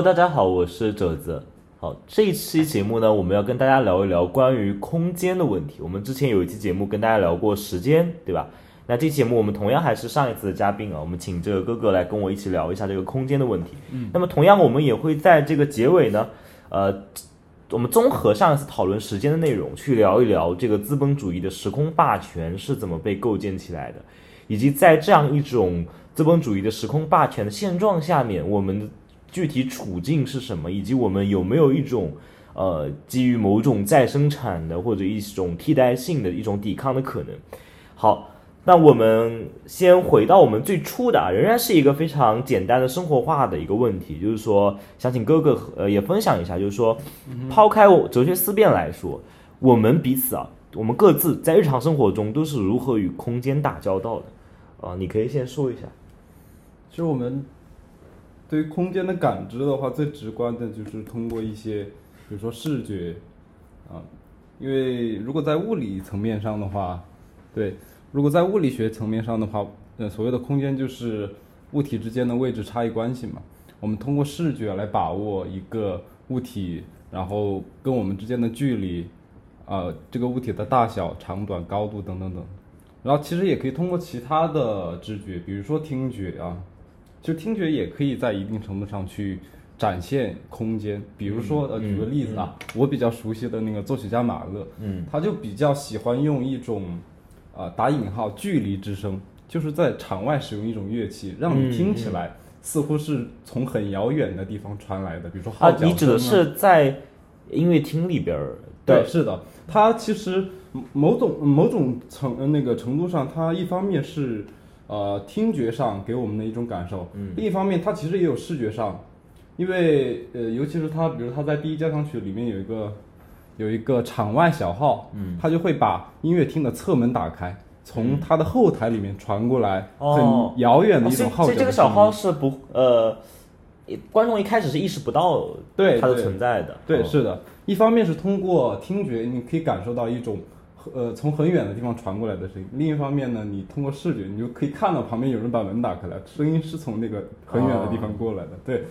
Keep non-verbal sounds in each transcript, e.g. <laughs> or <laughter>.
Hello，大家好，我是褶子。好，这一期节目呢，我们要跟大家聊一聊关于空间的问题。我们之前有一期节目跟大家聊过时间，对吧？那这期节目我们同样还是上一次的嘉宾啊，我们请这个哥哥来跟我一起聊一下这个空间的问题。嗯，那么同样我们也会在这个结尾呢，呃，我们综合上一次讨论时间的内容，去聊一聊这个资本主义的时空霸权是怎么被构建起来的，以及在这样一种资本主义的时空霸权的现状下面，我们的具体处境是什么，以及我们有没有一种呃基于某种再生产的或者一种替代性的一种抵抗的可能。好。那我们先回到我们最初的啊，仍然是一个非常简单的生活化的一个问题，就是说，想请哥哥呃也分享一下，就是说，抛开哲学思辨来说，我们彼此啊，我们各自在日常生活中都是如何与空间打交道的啊？你可以先说一下。其实我们对于空间的感知的话，最直观的就是通过一些，比如说视觉啊，因为如果在物理层面上的话，对。如果在物理学层面上的话，呃，所谓的空间就是物体之间的位置差异关系嘛。我们通过视觉来把握一个物体，然后跟我们之间的距离，呃，这个物体的大小、长短、高度等等等。然后其实也可以通过其他的知觉，比如说听觉啊，就听觉也可以在一定程度上去展现空间。比如说，呃，举个例子啊，我比较熟悉的那个作曲家马勒，嗯，他就比较喜欢用一种。啊，打引号，距离之声，就是在场外使用一种乐器，让你听起来似乎是从很遥远的地方传来的。比如说号角啊，你指的是在音乐厅里边儿？对，是的。它其实某种某种程那个程度上，它一方面是呃听觉上给我们的一种感受，嗯另一方面它其实也有视觉上，因为呃，尤其是它，比如它在第一交响曲里面有一个。有一个场外小号，嗯，他就会把音乐厅的侧门打开，从他的后台里面传过来很遥远的一种号角。这个小号是不呃，观众一开始是意识不到对它的存在的。对，是的。一方面是通过听觉，你可以感受到一种呃从很远的地方传过来的声音；另一方面呢，你通过视觉，你就可以看到旁边有人把门打开了，声音是从那个很远的地方过来的。对，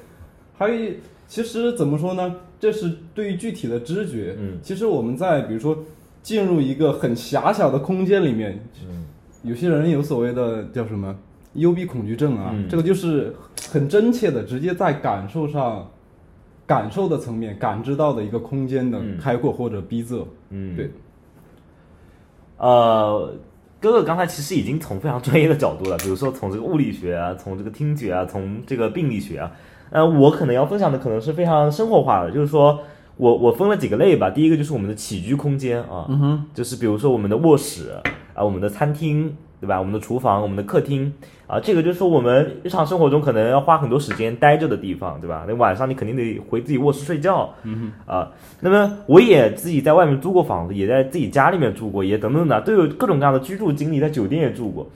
还有一。其实怎么说呢？这是对于具体的知觉。嗯，其实我们在比如说进入一个很狭小的空间里面，嗯，有些人有所谓的叫什么幽闭恐惧症啊，这个就是很真切的，直接在感受上、感受的层面感知到的一个空间的开阔或者逼仄。嗯，对。呃，哥哥刚才其实已经从非常专业的角度了，比如说从这个物理学啊，从这个听觉啊，从这个病理学啊。呃，我可能要分享的可能是非常生活化的，就是说我我分了几个类吧。第一个就是我们的起居空间啊，就是比如说我们的卧室啊，我们的餐厅，对吧？我们的厨房，我们的客厅啊，这个就是我们日常生活中可能要花很多时间待着的地方，对吧？那晚上你肯定得回自己卧室睡觉，嗯哼，啊，那么我也自己在外面租过房子，也在自己家里面住过，也等等的都有各种各样的居住经历，在酒店也住过。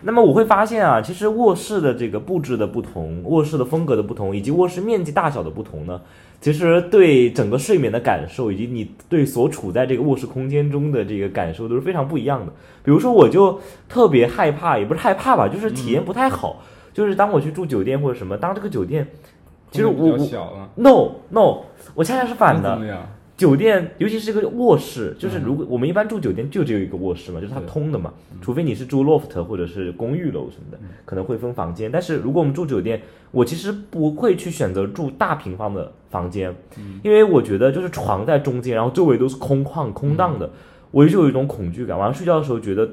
那么我会发现啊，其实卧室的这个布置的不同，卧室的风格的不同，以及卧室面积大小的不同呢，其实对整个睡眠的感受，以及你对所处在这个卧室空间中的这个感受都是非常不一样的。比如说，我就特别害怕，也不是害怕吧，就是体验不太好。就是当我去住酒店或者什么，当这个酒店，其实我我 no no，我恰恰是反的。酒店，尤其是个卧室，就是如果我们一般住酒店就只有一个卧室嘛，就是它通的嘛，除非你是住 loft 或者是公寓楼什么的，可能会分房间。但是如果我们住酒店，我其实不会去选择住大平方的房间，因为我觉得就是床在中间，然后周围都是空旷空荡的，我就有一种恐惧感。晚上睡觉的时候觉得。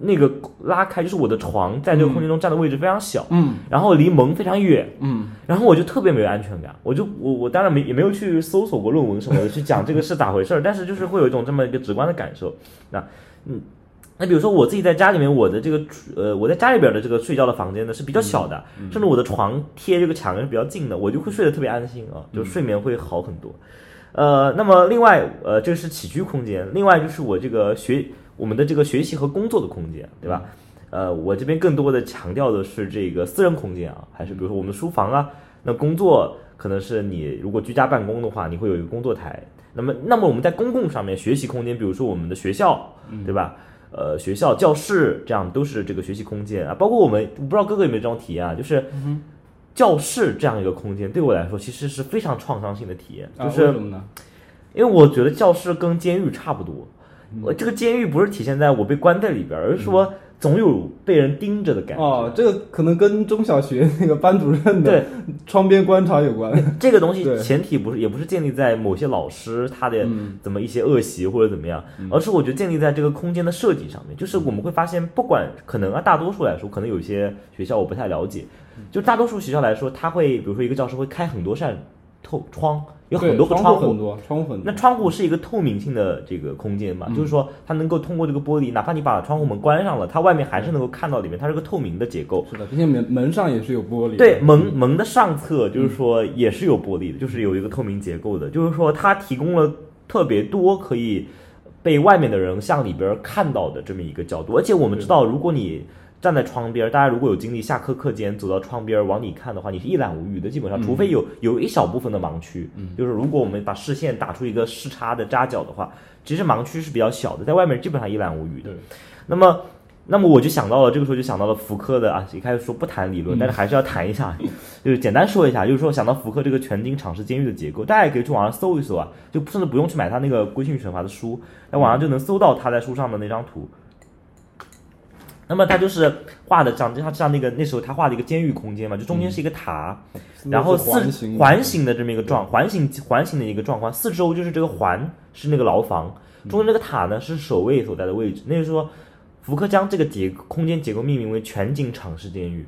那个拉开就是我的床，在这个空间中占的位置非常小，嗯，然后离门非常远，嗯，然后我就特别没有安全感，我就我我当然没也没有去搜索过论文什么的去讲这个是咋回事儿，但是就是会有一种这么一个直观的感受，那嗯，那比如说我自己在家里面，我的这个呃我在家里边的这个睡觉的房间呢是比较小的，甚至我的床贴这个墙是比较近的，我就会睡得特别安心啊，就睡眠会好很多，呃，那么另外呃这是起居空间，另外就是我这个学。我们的这个学习和工作的空间，对吧？呃，我这边更多的强调的是这个私人空间啊，还是比如说我们书房啊。那工作可能是你如果居家办公的话，你会有一个工作台。那么，那么我们在公共上面学习空间，比如说我们的学校，对吧？呃，学校教室这样都是这个学习空间啊。包括我们，不知道哥哥有没有这种体验啊？就是。教室这样一个空间，对我来说其实是非常创伤性的体验，啊就是为什么呢？因为我觉得教室跟监狱差不多。我这个监狱不是体现在我被关在里边儿，而是说总有被人盯着的感觉。哦，这个可能跟中小学那个班主任对。的窗边观察有关。这个东西前提不是，也不是建立在某些老师他的嗯。怎么一些恶习或者怎么样，而是我觉得建立在这个空间的设计上面。就是我们会发现，不管可能啊，大多数来说，可能有些学校我不太了解，就大多数学校来说，他会比如说一个教室会开很多扇透窗，有很多个户窗很。多，窗户很多。那窗户是一个透明性的这个空间嘛，嗯就是说它能够通过这个玻璃，哪怕你把窗户门关上了，它外面还是能够看到里面，它是个透明的结构。是的，并且门门上也是有玻璃的。对，门门的上侧就是说也是有玻璃的，就是有一个透明结构的，就是说它提供了特别多可以被外面的人向里边看到的这么一个角度。而且我们知道，如果你站在窗边，大家如果有精力下课课间走到窗边往里看的话，你是一览无余的，基本上，除非有有一小部分的盲区，就是如果我们把视线打出一个视差的扎角的话，其实盲区是比较小的，在外面基本上一览无余的。那么，那么我就想到了，这个时候就想到了福柯的啊，一开始说不谈理论，但是还是要谈一下，<laughs> 就是简单说一下，就是说想到福柯这个全景敞视监狱的结构，大家也可以去网上搜一搜啊，就甚至不用去买他那个《规训与惩罚》的书，在网上就能搜到他在书上的那张图。那么他就是画的像像像那个那时候他画的一个监狱空间嘛，就中间是一个塔，然后四环形环形的这么一个状环形环形的一个状况，四周就是这个环是那个牢房，中间这个塔呢是守卫所在的位置。那就是说，福柯将这个结空间结构命名为全景敞式监狱。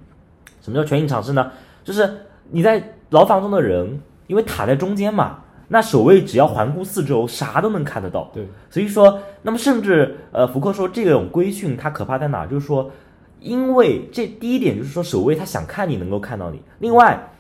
什么叫全景敞式呢？就是你在牢房中的人，因为塔在中间嘛，那守卫只要环顾四周，啥都能看得到。对，所以说，那么甚至呃，福克说这种规训它可怕在哪？就是说，因为这第一点就是说，守卫他想看你能够看到你，另外。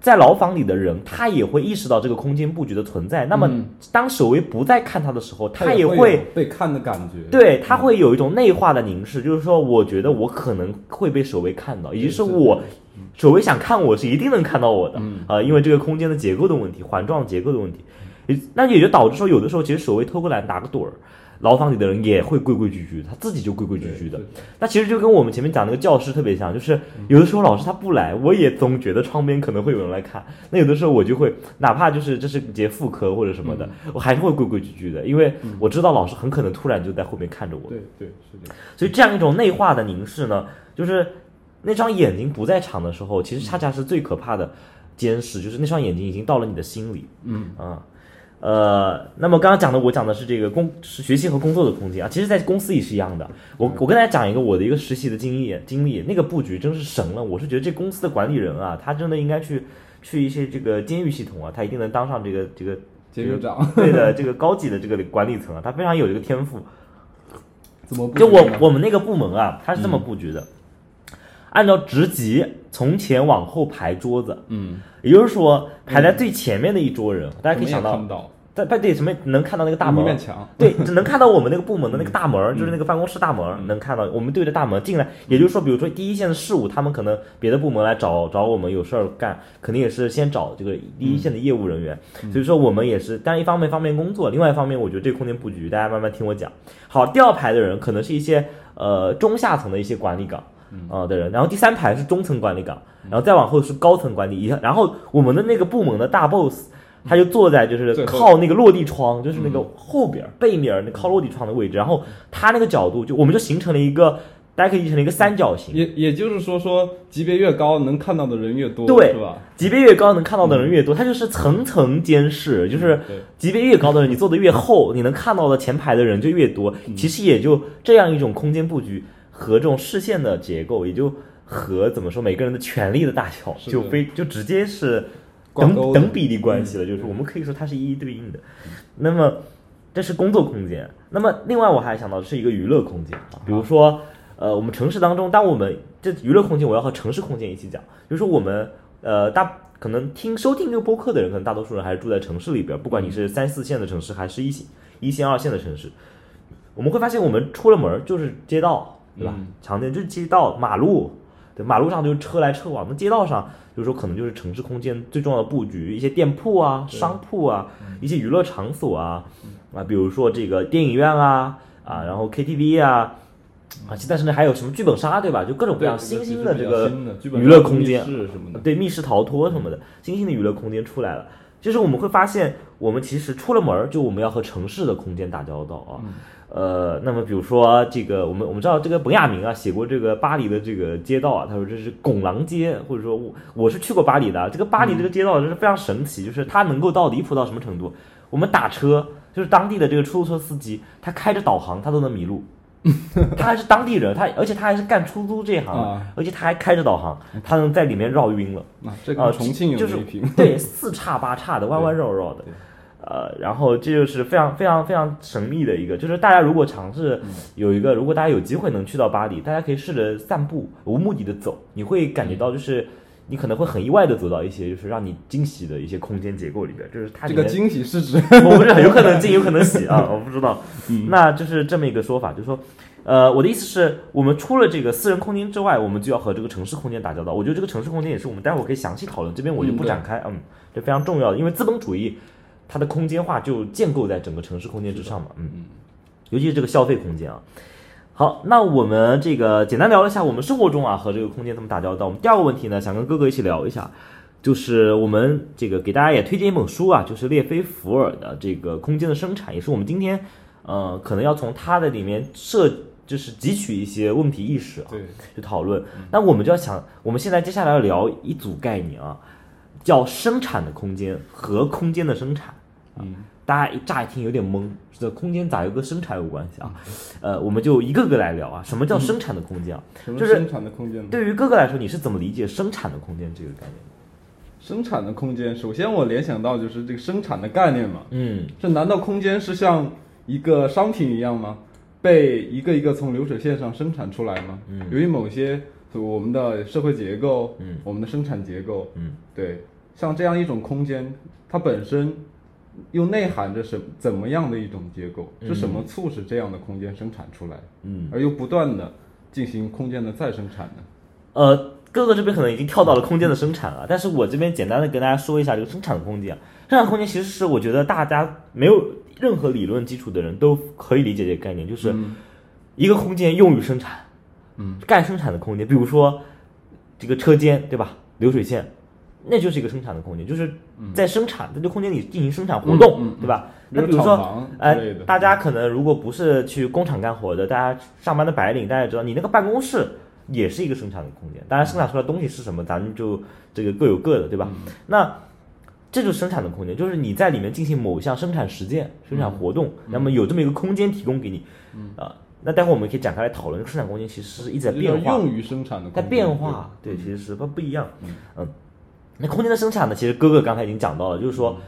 在牢房里的人，他也会意识到这个空间布局的存在。那么，当守卫不再看他的时候，他也也会被看的感觉。对他会有一种内化的凝视，就是说，我觉得我可能会被守卫看到，也就是是我守卫想看我是一定能看到我的，嗯。啊，因为这个空间的结构的问题，环状结构的问题，那也就导致说，有的时候其实守卫偷个懒打个盹儿，牢房里的人也会规规矩矩，他自己就规规矩矩的。那其实就跟我们前面讲那个教师特别像，就是有的时候老师他不来，我也总觉得窗边可能会有人来看。那有的时候我就会，哪怕就是这是节副科或者什么的，我还是会规规矩矩的，因为我知道老师很可能突然就在后面看着我。对对是的，所以这样一种内化的凝视呢，就是那双眼睛不在场的时候，其实恰恰是最可怕的监视，就是那双眼睛已经到了你的心里。嗯啊。呃，那么刚刚讲的，我讲的是这个工是学习和工作的空间啊，其实，在公司也是一样的。我我跟大家讲一个我的一个实习的经历经历，那个布局真是神了。我是觉得这公司的管理人啊，他真的应该去去一些这个监狱系统啊，他一定能当上这个这个监狱长 <laughs> 对的这个高级的这个管理层啊，他非常有这个天赋。怎么布就我我们那个部门啊，他是这么布局的，按照职级从前往后排桌子，嗯，也就是说排在最前面的一桌人，大家可以想到在在对什么能看到那个大门。一面，墙，<laughs> 对，只能看到我们那个部门的那个大门，就是那个办公室大门，能看到我们对着大门进来。也就是说，比如说第一线的事务，他们可能别的部门来找找我们有事儿干，肯定也是先找这个第一线的业务人员。所以说我们也是，但一方面方便工作，另外一方面我觉得这个空间布局，大家慢慢听我讲。好，第二排的人可能是一些呃中下层的一些管理岗。啊、的人，然后第三排是中层管理岗，然后再往后是高层管理，以然后我们的那个部门的大 boss，他就坐在就是靠那个落地窗，就是那个后边儿背面儿那靠落地窗的位置，然后他那个角度就我们就形成了一个，大家可以形成一个三角形，也也就是说说级别越高，能看到的人越多，对是吧？级别越高能看到的人越多，他就是层层监视，就是级别越高的人，你坐的越后，你能看到的前排的人就越多。其实也就这样一种空间布局和这种视线的结构，也就和怎么说每个人的权力的大小就非就直接是等等比例关系了，就是我们可以说它是一一对应的。那么这是工作空间，那么另外我还想到是一个娱乐空间啊，比如说呃我们城市当中，当我们这娱乐空间我要和城市空间一起讲，就是说我们呃大。可能听收听这个播客的人，可能大多数人还是住在城市里边，不管你是三四线的城市，还是一线、一线、二线的城市，我们会发现，我们出了门儿就是街道，对吧？嗯常见就是街道、马路，对，马路上就是车来车往。那街道上，就是说可能就是城市空间最重要的布局，一些店铺啊、商铺啊，一些娱乐场所啊，啊，比如说这个电影院啊，啊，然后 KTV 啊，啊，现在甚至还有什么剧本杀，对吧？就各种各样对新兴的的这个娱乐空间对密室逃脱什么的新兴的娱乐空间出来了。就是我们会发现，我们其实出了门儿，就我们要和城市的空间打交道啊。呃，那么比如说这个，我们我们知道这个本雅明啊写过这个巴黎的这个街道啊，他说这是拱廊街，或者说我我是去过巴黎的啊，这个巴黎这个街道真是非常神奇，就是它能够到离谱到什么程度？我们打车，就是当地的这个出租车司机，他开着导航他都能迷路。他还是当地人，他而且他还是干出租这一行，啊而且他还开着导航，他能在里面绕晕了。啊，这啊，个重庆有就是对四岔八岔的弯弯 <laughs> 绕绕的对，呃，然后这就是非常非常非常神秘的一个，就是大家如果尝试有一个，如果大家有机会能去到巴黎，大家可以试着散步，无目的的走，你会感觉到就是你可能会很意外的走到一些就是让你惊喜的一些空间结构里边，就是它这个惊喜是指 <laughs> 我不是有可能惊，有可能喜啊，我不知道。<laughs> 那就是这么一个说法，就是说，呃，我的意思是我们除了这个私人空间之外，我们就要和这个城市空间打交道。我觉得这个城市空间也是我们待会儿可以详细讨论，这边我就不展开，嗯，这非常重要的，因为资本主义它的空间化就建构在整个城市空间之上嘛，嗯，尤其是这个消费空间啊。好，那我们这个简单聊了一下我们生活中啊和这个空间怎么打交道。我们第二个问题呢，想跟哥哥一起聊一下，就是我们这个给大家也推荐一本书啊，就是列菲福尔的这个《空间的生产》，也是我们今天呃可能要从它的里面摄就是汲取一些问题意识啊，对去讨论。那我们就要想，我们现在接下来要聊一组概念啊，叫生产的空间和空间的生产。嗯，大家一乍一听有点懵，这空间咋又跟生产有关系啊？呃，我们就一个个来聊啊。什么叫生产的空间啊？就是什么生产的空间？对于哥哥来说，你是怎么理解生产的空间这个概念的？生产的空间，首先我联想到就是这个生产的概念嘛。嗯这难道空间是像一个商品一样吗？被一个一个从流水线上生产出来吗？嗯由于某些我们的社会结构，嗯我们的生产结构，嗯对，像这样一种空间，它本身又内涵着什怎么样的一种结构？是什么促使这样的空间生产出来，嗯，而又不断的进行空间的再生产呢？呃，哥哥这边可能已经跳到了空间的生产了，但是我这边简单的跟大家说一下这个生产的空间啊。生产空间其实是我觉得大家没有任何理论基础的人都可以理解这个概念，就是一个空间用于生产，嗯，干生产的空间，比如说这个车间，对吧？流水线，那就是一个生产的空间，就是在生产在这空间里进行生产活动，对吧？那比如说哎大家可能如果不是去工厂干活的，大家上班的白领，大家知道你那个办公室也是一个生产的空间，当然生产出来东西是什么，咱们就这个各有各的，对吧？那这就是生产的空间，就是你在里面进行某项生产实践、生产活动，那么有这么一个空间提供给你，啊、那待会儿我们可以展开来讨论，生产空间其实是一直在变化，用于生产的它变化，对，其实是它不一样。嗯，那空间的生产呢，其实哥哥刚才已经讲到了，就是说，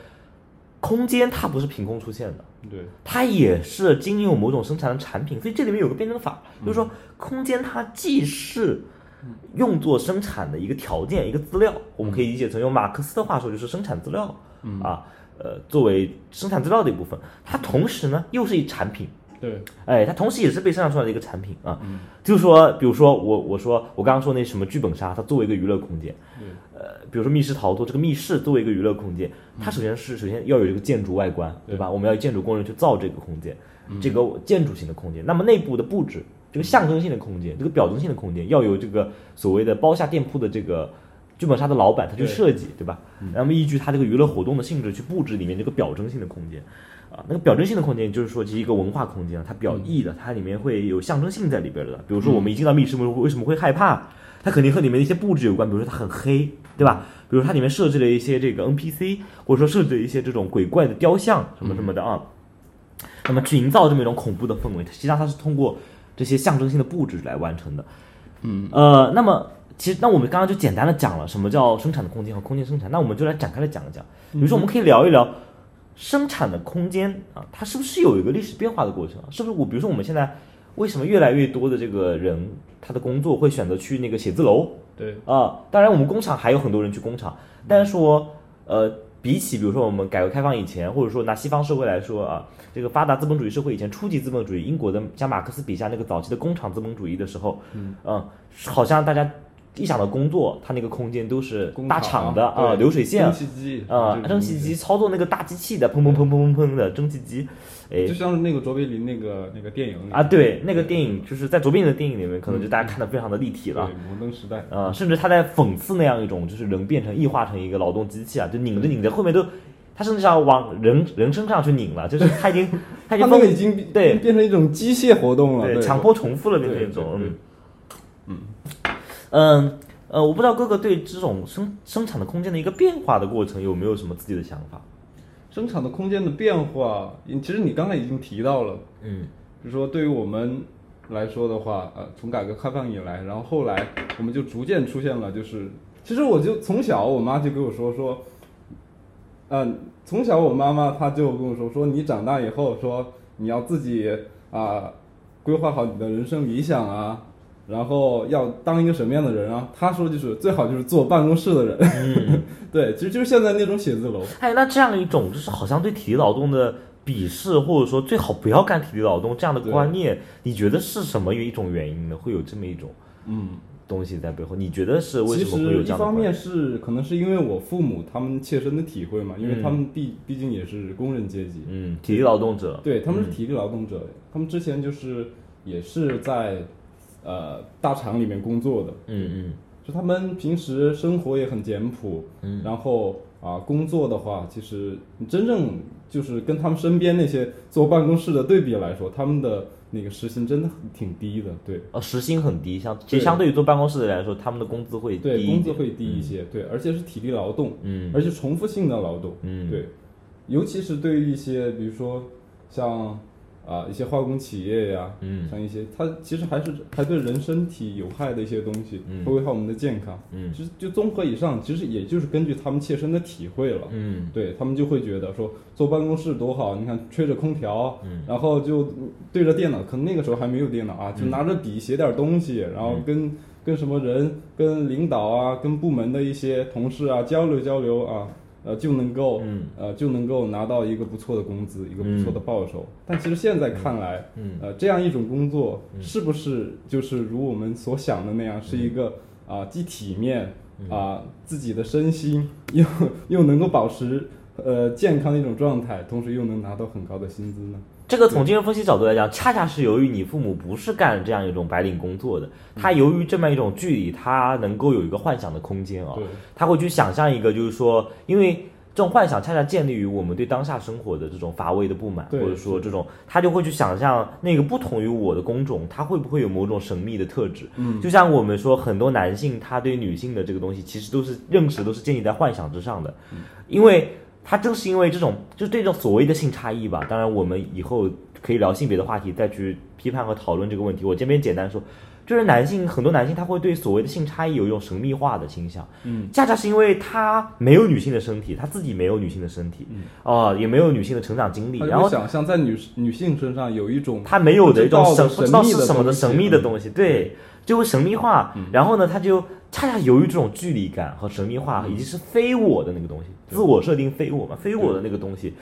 空间它不是凭空出现的，对，它也是经由某种生产的产品，所以这里面有个辩证法，就是说，空间它既是用作生产的一个条件、一个资料，我们可以理解成用马克思的话说，就是生产资料，啊，呃，作为生产资料的一部分，它同时呢又是一产品。对，哎，它同时也是被生产出来的一个产品啊。就是说，比如说我我说我刚刚说那什么剧本杀，它作为一个娱乐空间，呃，比如说密室逃脱这个密室作为一个娱乐空间，它首先是首先要有这个建筑外观，对吧？我们要有建筑工人去造这个空间，这个建筑型的空间。那么内部的布置，这个象征性的空间，这个表征性的空间，要有这个所谓的包下店铺的这个。剧本杀的老板他去设计，对吧？那么依据他这个娱乐活动的性质去布置里面这个表征性的空间，啊，那个表征性的空间就是说，其实一个文化空间啊，它表意的，它里面会有象征性在里边的。比如说，我们一进到密室，为为什么会害怕？它肯定和里面的一些布置有关，比如说它很黑，对吧？比如它里面设置了一些这个 NPC，或者说设置了一些这种鬼怪的雕像什么什么的啊，那么去营造这么一种恐怖的氛围，实际上它是通过这些象征性的布置来完成的。嗯，呃，那么其实那我们刚刚就简单的讲了什么叫生产的空间和空间生产，那我们就来展开来讲一讲。比如说，我们可以聊一聊生产的空间啊，它是不是有一个历史变化的过程啊？是不是我比如说我们现在为什么越来越多的这个人他的工作会选择去那个写字楼对，啊？当然，我们工厂还有很多人去工厂，但是说呃。比起比如说我们改革开放以前，或者说拿西方社会来说啊，这个发达资本主义社会以前，初级资本主义，英国的像马克思笔下那个早期的工厂资本主义的时候，嗯好像大家一想到工作，它那个空间都是工大厂的啊，对流水线蒸汽机啊，蒸汽机操作那个大机器的，砰砰砰砰砰砰的蒸汽机，哎就像是那个卓别林那个那个电影里啊，对，那个电影就是在卓别林的电影里面，可能就大家看的非常的立体了对了。摩登时代，啊，甚至他在讽刺那样一种，就是人变成异化成一个劳动机器啊，就拧着拧着，后面都，他甚至是要往人人身上去拧了，就是他已经 <laughs> 他已经那个已经对变成一种机械活动了，对，强迫重复了变成一种嗯嗯呃，我不知道哥哥对这种生生产的空间的一个变化的过程有没有什么自己的想法？生产的空间的变化，其实你刚才已经提到了，嗯比如说对于我们来说的话，呃，从改革开放以来，然后后来我们就逐渐出现了，就是其实我就从小我妈就跟我说说，嗯、从小我妈妈她就跟我说说你长大以后说你要自己啊、规划好你的人生理想啊。然后要当一个什么样的人啊？他说就是最好就是坐办公室的人，嗯，<laughs> 对，其实就是现在那种写字楼，哎，那这样一种就是好像对体力劳动的鄙视，或者说最好不要干体力劳动这样的观念，你觉得是什么一种原因呢？会有这么一种嗯，东西在背后？你觉得是为其什么会有这样的一方？面是可能是因为我父母他们切身的体会嘛，因为他们毕毕竟也是工人阶级，嗯，体力劳动者，对他们是体力劳动者，他们之前就是也是在呃大厂里面工作的，嗯嗯。就他们平时生活也很简朴，嗯。然后啊、工作的话，其实你真正就是跟他们身边那些坐办公室的对比来说，他们的那个时薪真的挺低的，对。嗯，呃，时薪很低，相其实相对于坐办公室的人来说，他们的工资会低对，工资会低一些，对，而且是体力劳动，嗯。而且重复性的劳动，嗯。对，尤其是对于一些，比如说像啊、一些化工企业呀，嗯。像一些它其实还是还对人身体有害的一些东西，嗯。会危害我们的健康。嗯。其实就综合以上，其实也就是根据他们切身的体会了。嗯。对他们就会觉得说坐办公室多好，你看吹着空调，嗯。然后就对着电脑，可能那个时候还没有电脑啊，就拿着笔写点东西，然后跟跟什么人、跟领导啊、跟部门的一些同事啊交流交流啊，呃就能够嗯呃就能够拿到一个不错的工资，一个不错的报酬。但其实现在看来，嗯呃这样一种工作是不是就是如我们所想的那样，是一个啊、既体面啊、自己的身心又又能够保持呃健康的一种状态，同时又能拿到很高的薪资呢？这个从精神分析角度来讲，恰恰是由于你父母不是干这样一种白领工作的，他由于这么一种距离，他能够有一个幻想的空间啊、对。他会去想象一个，就是说，因为这种幻想恰恰建立于我们对当下生活的这种乏味的不满，或者说这种，他就会去想象那个不同于我的工种，他会不会有某种神秘的特质？嗯，就像我们说，很多男性他对女性的这个东西，其实都是认识都是建立在幻想之上的，因为他正是因为这种，就是对这种所谓的性差异吧。当然，我们以后可以聊性别的话题，再去批判和讨论这个问题。我这边简单说，就是男性很多男性他会对所谓的性差异有一种神秘化的倾向，嗯，恰恰是因为他没有女性的身体，他自己没有女性的身体，哦、也没有女性的成长经历，然后想象在女女性身上有一种他没有的一种神，不知道是什么的神神秘的东西秘的东西，对，就会神秘化。然后呢，他就恰恰由于这种距离感和神秘化，以及是非我的那个东西，自我设定非我嘛，非我的那个东西，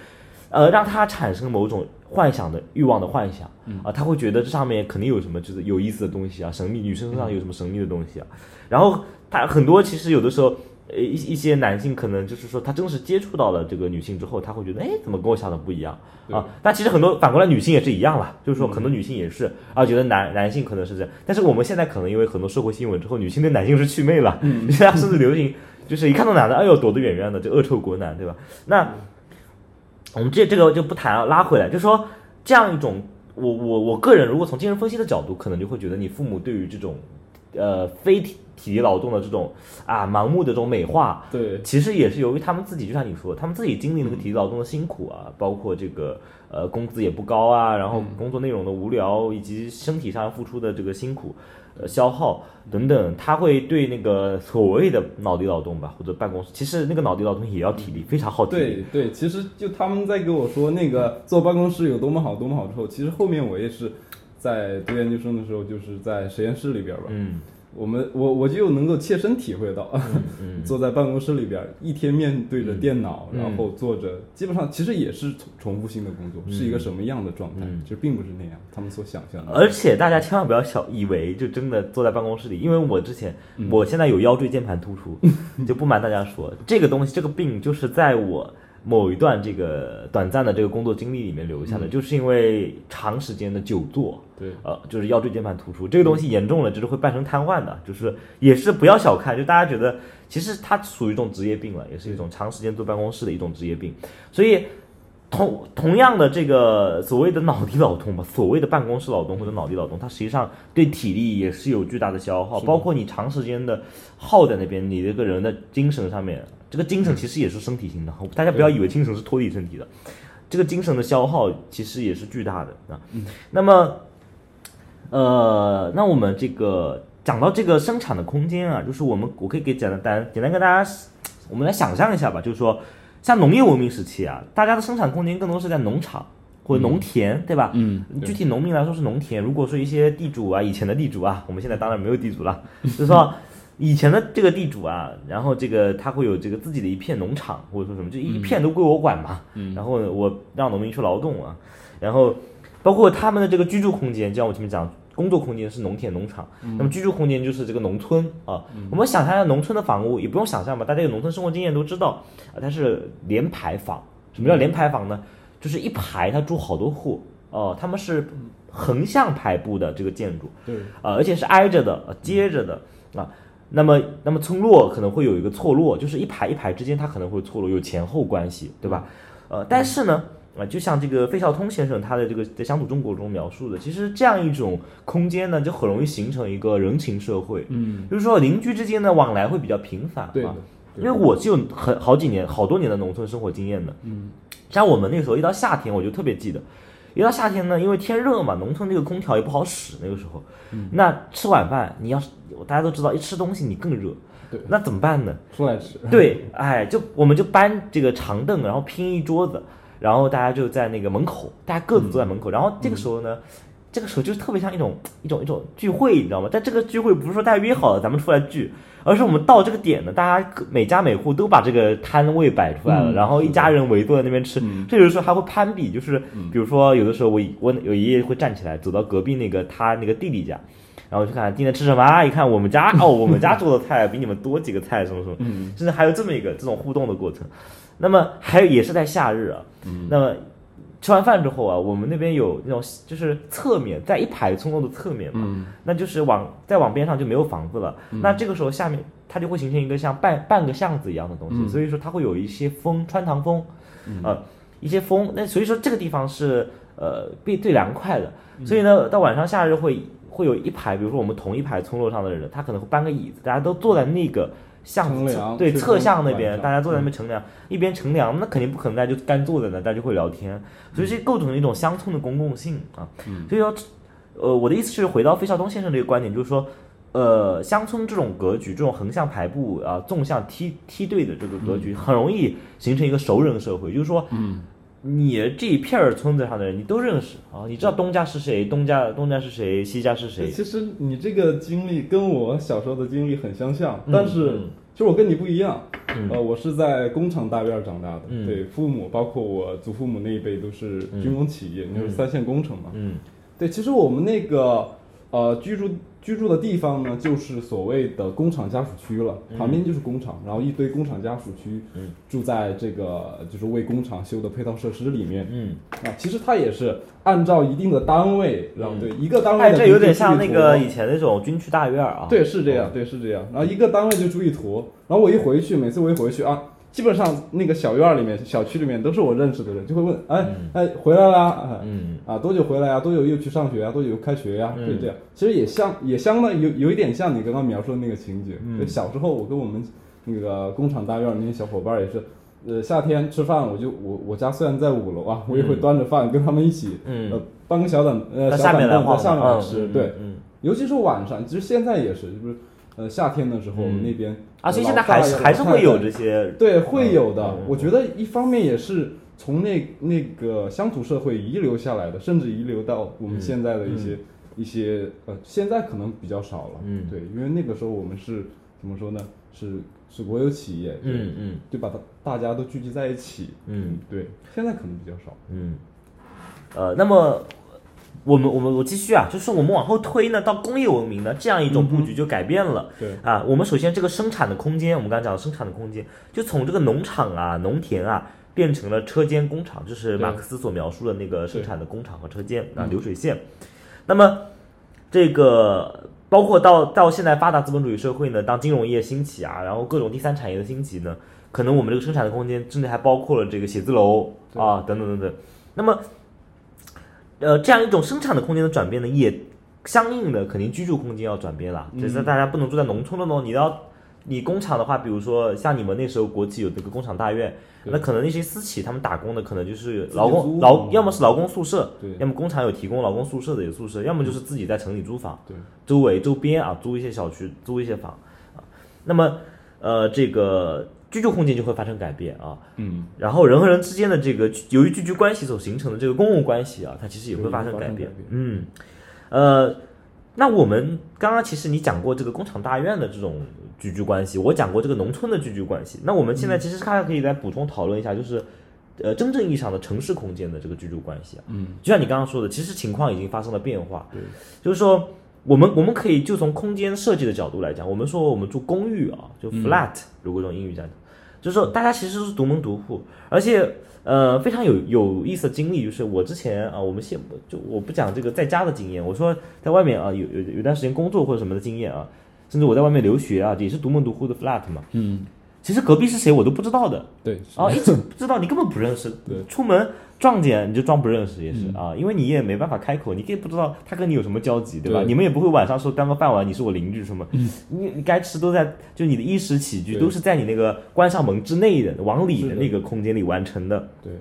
呃，让他产生某种幻想的欲望的幻想啊，他会觉得这上面肯定有什么就是有意思的东西啊，神秘女生身上有什么神秘的东西啊，然后他很多其实有的时候。呃，一一些男性可能就是说，他真实接触到了这个女性之后，他会觉得，哎，怎么跟我想的不一样啊？但其实很多反过来，女性也是一样啦，就是说，很多女性也是啊，觉得男男性可能是这样，但是我们现在可能因为很多社会新闻之后，女性对男性是祛魅了，<laughs> 现在甚至流行就是一看到男的，哎呦，躲得远远的，就恶臭国男，对吧？那我们这这个就不谈了，拉回来，就说这样一种，我我我个人如果从精神分析的角度，可能就会觉得你父母对于这种呃非体体力劳动的这种啊盲目的这种美化，对。其实也是由于他们自己，就像你说，他们自己经历那个体力劳动的辛苦啊，包括这个呃工资也不高啊，然后工作内容的无聊，以及身体上付出的这个辛苦、呃消耗等等，他会对那个所谓的脑力劳动吧，或者办公室，其实那个脑力劳动也要体力，非常耗体力。对对，其实就他们在跟我说那个坐办公室有多么好多么好之后，其实后面我也是在读研究生的时候，就是在实验室里边吧，嗯我们我我就能够切身体会到，嗯 <laughs> 坐在办公室里边儿一天面对着电脑，嗯然后做着，基本上其实也是重重复性的工作，是一个什么样的状态？嗯其实并不是那样，他们所想象的。而且大家千万不要小以为就真的坐在办公室里，因为我之前、我现在有腰椎间盘突出，<laughs> 就不瞒大家说，这个东西这个病就是在我某一段这个短暂的这个工作经历里面留下的，就是因为长时间的久坐。对，呃，就是腰椎间盘突出这个东西严重了，就是会半身瘫痪的，就是也是不要小看，就大家觉得其实它属于一种职业病了，也是一种长时间坐办公室的一种职业病，所以同同样的这个所谓的脑力劳动吧，<laughs> 所谓的办公室劳动或者脑力劳动，它实际上对体力也是有巨大的消耗，包括你长时间的耗在那边，你这个人的精神上面，这个精神其实也是身体性的，大家不要以为精神是脱离身体的，这个精神的消耗其实也是巨大的。啊。那么，呃，那我们这个讲到这个生产的空间啊，就是我们我可以给简单简单跟大家，我们来想象一下吧，就是说，像农业文明时期啊，大家的生产空间更多是在农场或者农田，对吧？嗯具体农民来说是农田，如果说一些地主啊，以前的地主啊，我们现在当然没有地主了，就是说 <laughs> 以前的这个地主啊，然后这个他会有这个自己的一片农场，或者说什么，就一片都归我管嘛，嗯然后我让农民去劳动啊，然后包括他们的这个居住空间，就像我前面讲，工作空间是农田、农场，那么居住空间就是这个农村啊。我们想象一下农村的房屋，也不用想象吧，大家有农村生活经验都知道啊，它是连排房。什么叫连排房呢？就是一排它住好多户哦、他们是横向排布的这个建筑，对，啊，而且是挨着的、呃接着的啊。那么，那么村落可能会有一个错落，就是一排一排之间它可能会错落，有前后关系，对吧？呃，但是呢，啊，就像这个费孝通先生他的这个在《乡土中国》中描述的，其实这样一种空间呢，就很容易形成一个人情社会，嗯，就是说邻居之间的往来会比较频繁，对因为我是有很好几年、好多年的农村生活经验的。嗯，像我们那个时候一到夏天，我就特别记得，一到夏天呢，因为天热嘛，农村这个空调也不好使，那个时候，那吃晚饭你要是大家都知道，一吃东西你更热，对那怎么办呢？出来吃，对，哎，就我们就搬这个长凳，然后拼一桌子，然后大家就在那个门口，大家各自坐在门口，然后这个时候呢，这个时候就是特别像一种一种一种聚会，你知道吗？但这个聚会不是说大家约好了咱们出来聚，而是我们到这个点呢，大家每家每户都把这个摊位摆出来了，嗯然后一家人围坐在那边吃。嗯这有的时候还会攀比，就是比如说有的时候我我有爷爷会站起来走到隔壁那个他那个弟弟家。然后去看今天吃什么啊？一看我们家哦，我们家做的菜比你们多几个菜，什么什么，嗯甚至还有这么一个这种互动的过程。那么还有也是在夏日啊，那么吃完饭之后啊，我们那边有那种就是侧面，在一排村落的侧面嘛，嗯。那就是往再往边上就没有房子了。那这个时候下面它就会形成一个像半半个巷子一样的东西，嗯。所以说它会有一些风，穿堂风，呃，一些风。那所以说这个地方是呃最最凉快的。所以呢，到晚上夏日会会有一排，比如说我们同一排村落上的人，他可能会搬个椅子，大家都坐在那个巷子对侧巷那边，大家坐在那边乘凉，一边乘凉，那肯定不可能大家就干坐在那，大家就会聊天，所以这构成了一种乡村的公共性啊。所以说，呃，我的意思是回到费孝通先生这个观点，就是说。呃，乡村这种格局，这种横向排布啊、纵向梯梯队的这个格局，很容易形成一个熟人社会。就是说，嗯，你这一片儿村子上的人，你都认识啊，你知道东家是谁，东家东家是谁，西家是谁。其实你这个经历跟我小时候的经历很相像，嗯但是嗯其实我跟你不一样。嗯呃，我是在工厂大院儿长大的，嗯对，父母包括我祖父母那一辈都是军工企业，就是三线工程嘛。嗯对，其实我们那个呃居住居住的地方呢，就是所谓的工厂家属区了，旁边就是工厂，然后一堆工厂家属区，嗯，住在这个就是为工厂修的配套设施里面。嗯，啊，其实它也是按照一定的单位，然后对一个单位哎，的这有点像那个以前那种军区大院儿啊。对，是这样，对，是这样。然后一个单位就住一坨，然后我一回去，每次我一回去啊，基本上那个小院儿里面、小区里面都是我认识的人，就会问，哎哎，回来啦？啊嗯啊，多久回来啊？多久又去上学啊？多久又开学呀、嗯就这样。其实也像，也相当有有一点像你刚刚描述的那个情景。小时候我跟我们那个工厂大院儿那些小伙伴儿也是，呃，夏天吃饭，我就我我家虽然在五楼啊，我也会端着饭跟他们一起，嗯呃，搬个小板呃小板凳在下面吃，嗯对。嗯，尤其是晚上，其实现在也是，就是呃夏天的时候，我们那边啊，所以现在还是还是会有这些。对会有的。我觉得一方面也是从那那个乡土社会遗留下来的，甚至遗留到我们现在的一些一些呃，现在可能比较少了，嗯对，因为那个时候我们是怎么说呢？是是国有企业，对嗯嗯就把大大家都聚集在一起，嗯对，现在可能比较少，嗯，呃，那么我们我们我继续啊，就是我们往后推呢，到工业文明呢，这样一种布局就改变了。对，啊，我们首先这个生产的空间，我们刚才讲的生产的空间，就从这个农场啊、农田啊，变成了车间工厂，就是马克思所描述的那个生产的工厂和车间啊，流水线。那么这个包括到到现在发达资本主义社会呢，当金融业兴起啊，然后各种第三产业的兴起呢，可能我们这个生产的空间甚至还包括了这个写字楼啊等等等等。那么，呃，这样一种生产的空间的转变呢，也相应的肯定居住空间要转变了。就是大家不能住在农村了咯，你要你工厂的话，比如说像你们那时候国企有那个工厂大院，那可能那些私企他们打工的可能就是劳工劳，要么是劳工宿舍，对。要么工厂有提供劳工宿舍的有宿舍，要么就是自己在城里租房，对，周围周边啊租一些小区，租一些房。啊。那么呃，这个居住空间就会发生改变啊。嗯，然后人和人之间的这个由于聚居关系所形成的这个公共关系啊，它其实也会发生改变。嗯，呃，那我们刚刚其实你讲过这个工厂大院的这种居居关系，我讲过这个农村的居居关系。那我们现在其实大家可以来补充讨论一下，就是呃真正意义上的城市空间的这个居住关系啊。嗯，就像你刚刚说的，其实情况已经发生了变化。对，就是说，我们我们可以就从空间设计的角度来讲，我们说我们住公寓啊，就 flat，、如果用英语讲，就是说大家其实都是独门独户，而且呃非常有有意思的经历，就是我之前啊，我们现就我不讲这个在家的经验，我说在外面啊有有有段时间工作或者什么的经验啊，甚至我在外面留学啊，也是独门独户的 flat 嘛，嗯，其实隔壁是谁我都不知道的，对，啊，一直不知道，你根本不认识。<laughs> 对出门撞见你就装不认识也是、啊，因为你也没办法开口，你也不知道他跟你有什么交集，对吧？对你们也不会晚上说端个饭碗，你是我邻居什么，你你该吃都在，就你的衣食起居都是在你那个关上门之内的往里的那个空间里完成的。对，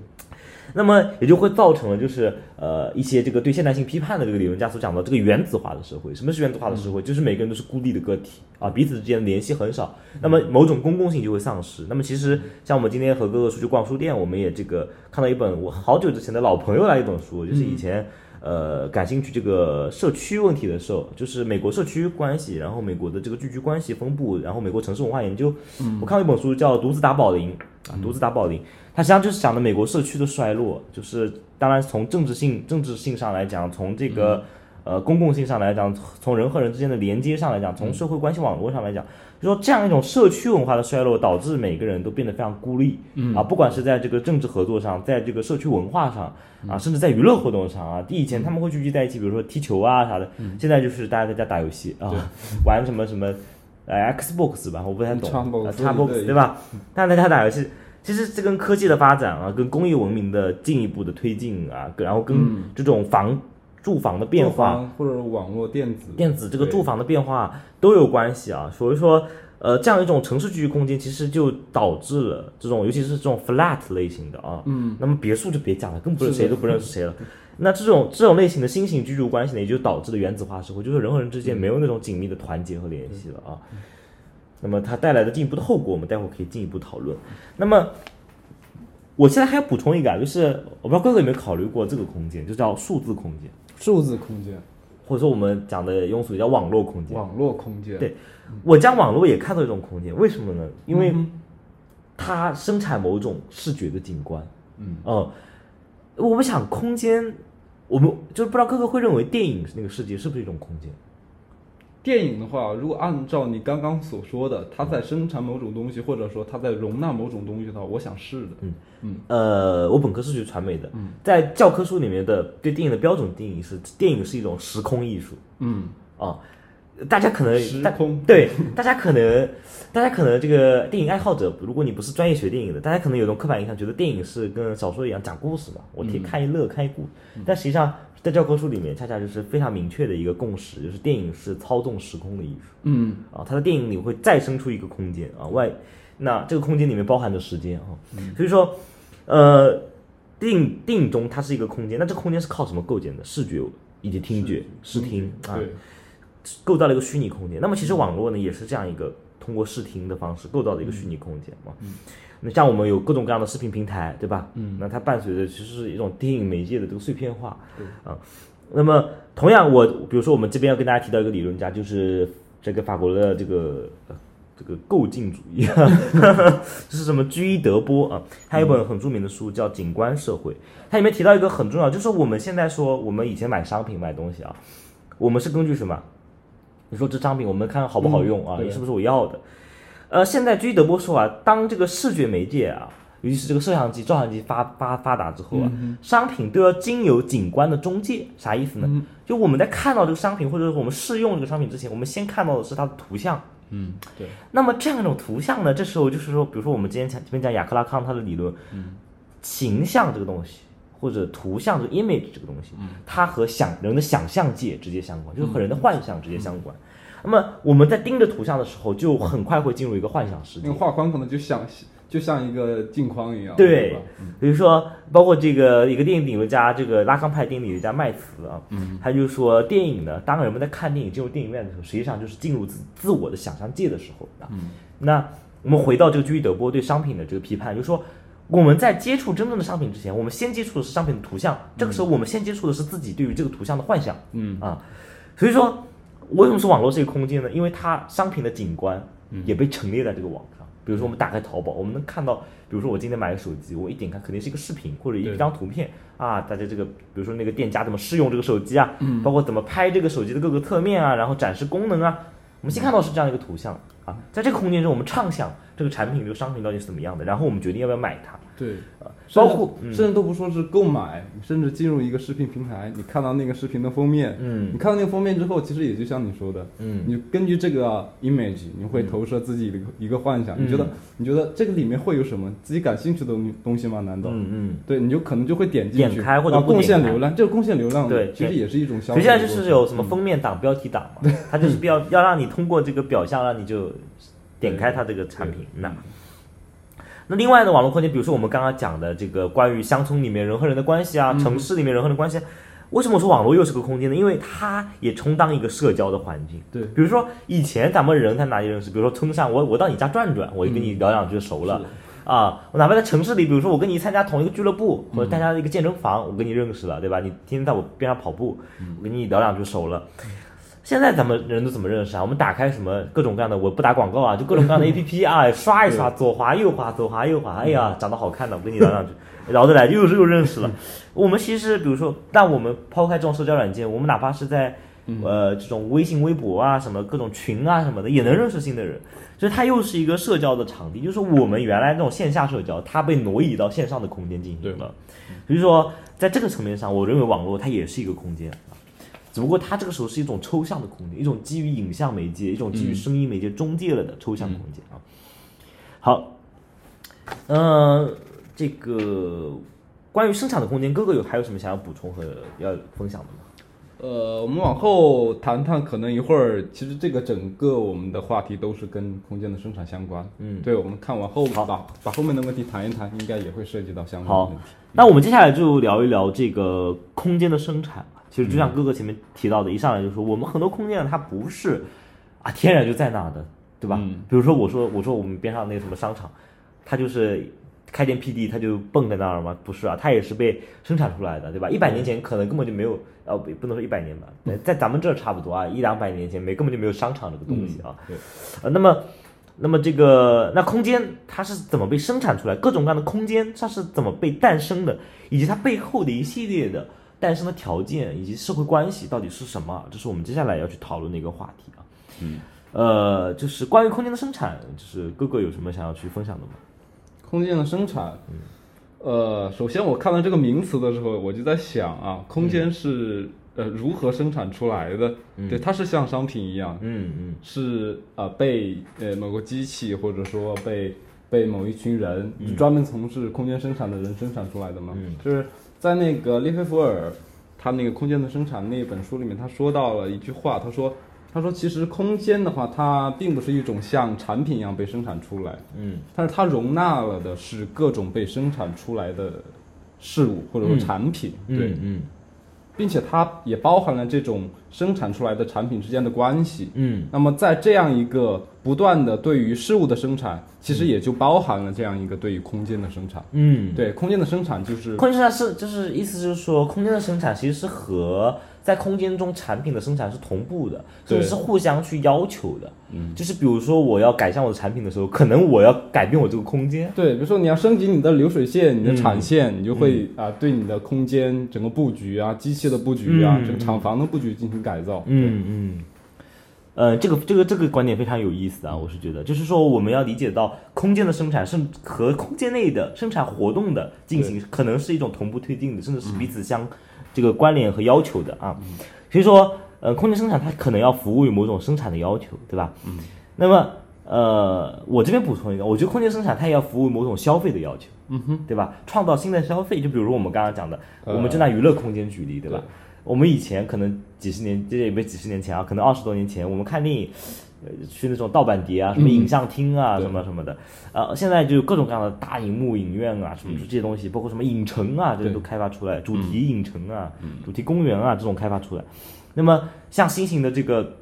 那么也就会造成了就是呃一些这个对现代性批判的这个理论家所讲的这个原子化的社会。什么是原子化的社会？就是每个人都是孤立的个体啊，彼此之间的联系很少，那么某种公共性就会丧失。那么其实像我们今天和哥哥出去逛书店，我们也这个看到一本我好久之前的老朋友来一本书，就是以前。呃，感兴趣这个社区问题的时候，就是美国社区关系，然后美国的这个聚居关系分布，然后美国城市文化研究。我看过一本书叫《独自打保龄》啊，《独自打保龄》，它实际上就是讲的美国社区的衰落，就是当然从政治性政治性上来讲，从这个、呃公共性上来讲，从人和人之间的连接上来讲，从社会关系网络上来讲，就说这样一种社区文化的衰落，导致每个人都变得非常孤立，啊，不管是在这个政治合作上，在这个社区文化上，啊，甚至在娱乐活动上啊，以前他们会聚集在一起，比如说踢球啊啥的，现在就是大家在家打游戏啊，玩什么什么，呃，Xbox 吧，我不太懂 Xbox，啊，Xbox 对对吧？大家在家打游戏。其实这跟科技的发展啊，跟工业文明的进一步的推进啊，然后跟这种房住房的变化，或者网络电子电子这个住房的变化都有关系啊。所以说，呃，这样一种城市居住空间，其实就导致了这种，尤其是这种 flat 类型的啊，嗯，那么别墅就别讲了，更不是谁都不认识谁了。那这种这种类型的新型居住关系呢，也就导致了原子化社会，就是人和人之间没有那种紧密的团结和联系了啊。那么它带来的进一步的后果，我们待会儿可以进一步讨论。那么，我现在还要补充一个啊，就是我不知道哥哥有没有考虑过这个空间，就叫数字空间，数字空间、或者说我们讲的庸俗叫网络空间。网络空间，对我将网络也看作一种空间，为什么呢？因为嗯它生产某种视觉的景观。嗯，哦、我们想空间，我们就是不知道哥哥会认为电影那个世界是不是一种空间？电影的话，如果按照你刚刚所说的，它在生产某种东西，或者说它在容纳某种东西的话，我想是的。嗯。嗯。呃，我本科是学传媒的，在教科书里面的对电影的标准定义是，电影是一种时空艺术。嗯，啊。大家可能大时空。对大家可能大家可能这个电影爱好者，如果你不是专业学电影的，大家可能有种刻板印象，觉得电影是跟小说一样讲故事嘛，我可以看一乐看一故。但实际上，在教科书里面，恰恰就是非常明确的一个共识，就是电影是操纵时空的艺术。嗯啊，它的电影里会再生出一个空间啊，外，那这个空间里面包含着时间啊，所以说，呃，电影电影中它是一个空间，那这个空间是靠什么构建的？视觉以及听觉、视听啊，构造了一个虚拟空间。那么其实网络呢，也是这样一个通过视听的方式构造的一个虚拟空间嘛。那像我们有各种各样的视频平台，对吧？嗯，那它伴随着其实是一种电影媒介的这个碎片化，对啊。那么同样我比如说我们这边要跟大家提到一个理论家，就是这个法国的这个。呃这个构进主义，<laughs> 这是什么？居伊德波啊，他有一本很著名的书叫《景观社会》，它里面提到一个很重要，就是我们现在说，我们以前买商品买东西啊，我们是根据什么？你说这商品我们看好不好用啊？对是不是我要的？呃，现在居伊德波说啊，当这个视觉媒介啊，尤其是这个摄像机、照相机发发发达之后啊，商品都要经由景观的中介，啥意思呢？就我们在看到这个商品，或者是我们试用这个商品之前，我们先看到的是它的图像。嗯，对，那么这样一种图像呢，这时候就是说，比如说我们今天讲这边讲雅克拉康他的理论，嗯形象这个东西或者图像这个 image 这个东西，它和想人的想象界直接相关，就是和人的幻想直接相关。那么我们在盯着图像的时候，就很快会进入一个幻想世界那个。画框可能就像就像一个镜框一样，对吧？比如说，包括这个一个电影理论家，这个拉康派电影理论家麦茨啊，他就说，电影呢，当人们在看电影进入电影院的时候，实际上就是进入自自我的想象界的时候啊。那我们回到这个居伊德波对商品的这个批判，就是说，我们在接触真正的商品之前，我们先接触的是商品的图像，这个时候我们先接触的是自己对于这个图像的幻想，嗯啊，所以说，为什么说网络是一个空间呢？因为它商品的景观也被陈列在这个网上。比如说，我们打开淘宝，我们能看到，比如说我今天买个手机，我一点开肯定是一个视频或者一张图片啊，大家这个，比如说那个店家怎么试用这个手机啊，包括怎么拍这个手机的各个侧面啊，然后展示功能啊，我们先看到是这样一个图像啊，在这个空间中，我们畅想这个产品这个商品到底是怎么样的，然后我们决定要不要买它。对，啊包括嗯甚至都不说是购买，甚至进入一个视频平台，你看到那个视频的封面，嗯你看到那个封面之后，其实也就像你说的，嗯你根据这个 image，你会投射自己的一个幻想，嗯你觉得你觉得这个里面会有什么自己感兴趣的东东西吗？难道？嗯嗯。对，你就可能就会点进去，点开或者啊贡献流量，这个贡献流量对其实也是一种。现在就是有什么封面党、标题党嘛，它就是要要让你通过这个表象，让你就点开它这个产品。那那另外的网络空间，比如说我们刚刚讲的这个关于乡村里面人和人的关系啊，城市里面人和人的关系，为什么我说网络又是个空间呢？因为它也充当一个社交的环境。对比如说以前咱们人在哪里认识？比如说村上，我我到你家转转，我就跟你聊两句熟了。啊，我哪怕在城市里，比如说我跟你参加同一个俱乐部，或者参加一个健身房，我跟你认识了，对吧？你天天在我边上跑步，我跟你聊两句熟了。现在咱们人都怎么认识啊？我们打开什么各种各样的，我不打广告啊，<laughs> 就各种各样的 A P P 啊，刷一刷，左滑右滑，左滑右滑，哎呀，长得好看的，我跟你聊两句，聊得来，又又认识了。我们其实比如说，但我们抛开这种社交软件，我们哪怕是在呃这种微信、微博啊，什么各种群啊什么的，也能认识新的人。所以它又是一个社交的场地，就是说我们原来那种线下社交，它被挪移到线上的空间进行了。所以说，在这个层面上，我认为网络它也是一个空间啊，只不过它这个时候是一种抽象的空间，一种基于影像媒介、一种基于声音媒介中介了的抽象空间啊。好，嗯、这个关于生产的空间，哥哥有还有什么想要补充和要分享的吗？呃，我们往后谈谈，可能一会儿，其实这个整个我们的话题都是跟空间的生产相关。嗯对，我们看完后好把把后面的问题谈一谈，应该也会涉及到相关的问题。那我们接下来就聊一聊这个空间的生产。其实就像哥哥前面提到的，一上来就说我们很多空间它不是啊天然就在那的，对吧？嗯比如说我说我说我们边上那个什么商场，它就是开天辟地，它就蹦在那儿吗？不是啊，它也是被生产出来的，对吧？一百年前可能根本就没有，呃，不不能说一百年吧，在咱们这儿差不多啊，一两百年前没根本就没有商场这个东西啊。对，呃，那么，那么这个那空间它是怎么被生产出来？各种各样的空间它是怎么被诞生的？以及它背后的一系列的诞生的条件以及社会关系到底是什么？这是我们接下来要去讨论的一个话题啊。嗯，呃，就是关于空间的生产，就是哥哥有什么想要去分享的吗？空间的生产，呃，首先我看到这个名词的时候，我就在想啊，空间是、呃如何生产出来的？对，它是像商品一样，嗯嗯是呃被呃某个机器或者说被被某一群人、专门从事空间生产的人生产出来的吗？嗯就是在那个利菲弗尔他那个空间的生产那本书里面，他说到了一句话，他说他说其实空间的话，它并不是一种像产品一样被生产出来，嗯。但是它容纳了的是各种被生产出来的事物或者说产品，对，嗯嗯并且它也包含了这种生产出来的产品之间的关系。嗯那么在这样一个不断的对于事物的生产，其实也就包含了这样一个对于空间的生产。嗯，对，空间的生产就是空间生产是就是意思就是说，空间的生产其实是和在空间中产品的生产是同步的，甚对至是互相去要求的。嗯，就是比如说我要改善我的产品的时候，可能我要改变我这个空间。对，比如说你要升级你的流水线、你的嗯产线，你就会啊、对你的空间整个布局啊、机器的布局啊、嗯。整个厂房的布局进行改造。嗯嗯，呃，这个这个这个观点非常有意思啊，我是觉得，就是说我们要理解到空间的生产是和空间内的生产活动的进行，可能是一种同步推进的，甚至是彼此相、这个关联和要求的啊。所以说，呃，空间生产它可能要服务于某种生产的要求，对吧？嗯。那么，呃，我这边补充一个，我觉得空间生产它也要服务于某种消费的要求，嗯哼，对吧？创造新的消费，就比如说我们刚刚讲的，呃我们就拿娱乐空间举例，对吧？对我们以前可能几十年，这也没几十年前啊，可能二十多年前，我们看电影，呃，去那种盗版碟啊，什么影像厅啊，对。什么什么的，呃，现在就有各种各样的大荧幕影院啊，什么这些东西，包括什么影城啊，这些都开发出来，主题影城啊，主题公园啊，这种开发出来。那么像新型的这个。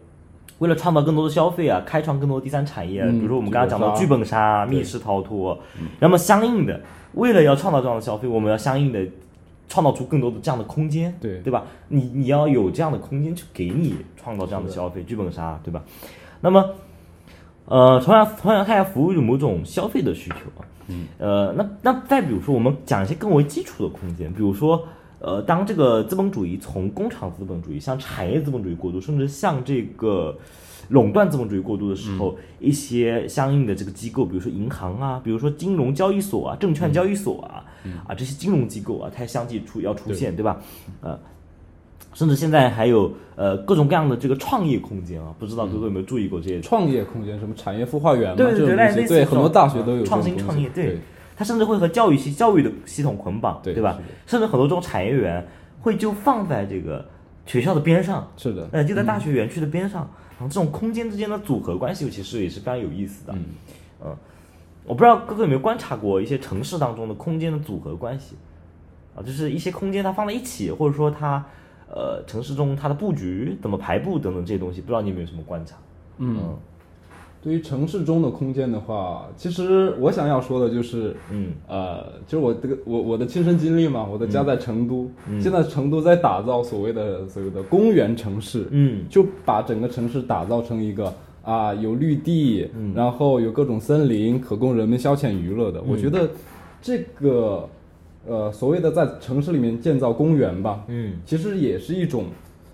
为了创造更多的消费啊，开创更多的第三产业比如说我们刚刚讲到剧剧本杀啊、密室逃脱，那么相应的，为了要创造这样的消费，我们要相应的创造出更多的这样的空间，对。对吧？你你要有这样的空间去给你创造这样的消费，剧本杀，对吧？那么，呃，同样同样它要服务于某种消费的需求啊，嗯，呃，那那再比如说我们讲一些更为基础的空间，比如说。呃，当这个资本主义从工厂资本主义向产业资本主义过渡，甚至向这个垄断资本主义过渡的时候，一些相应的这个机构，比如说银行啊，比如说金融交易所啊、证券交易所啊，啊这些金融机构啊，它相继出要出现，对吧？呃，甚至现在还有呃各种各样的这个创业空间啊，不知道哥哥有没有注意过这些？创业空间，什么产业孵化园嘛，对对对，这种东西，类似这种对很多大学都有这创新创业，对，它甚至会和教育系教育的系统捆绑，对吧？甚至很多这种产业园会就放在这个学校的边上，是的，呃，就在大学园区的边上，然后这种空间之间的组合关系其实也是非常有意思的。嗯嗯，我不知道哥哥有没有观察过一些城市当中的空间的组合关系啊，就是一些空间它放在一起，或者说它呃城市中它的布局怎么排布等等这些东西，不知道你有没有什么观察？嗯，对于城市中的空间的话，其实我想要说的就是，嗯。呃，就是我这个我我的亲身经历嘛，我的家在成都，嗯。现在成都在打造所谓的所谓的公园城市，嗯。就把整个城市打造成一个啊有绿地，嗯。然后有各种森林，可供人们消遣娱乐的。我觉得这个呃所谓的在城市里面建造公园吧，嗯其实也是一种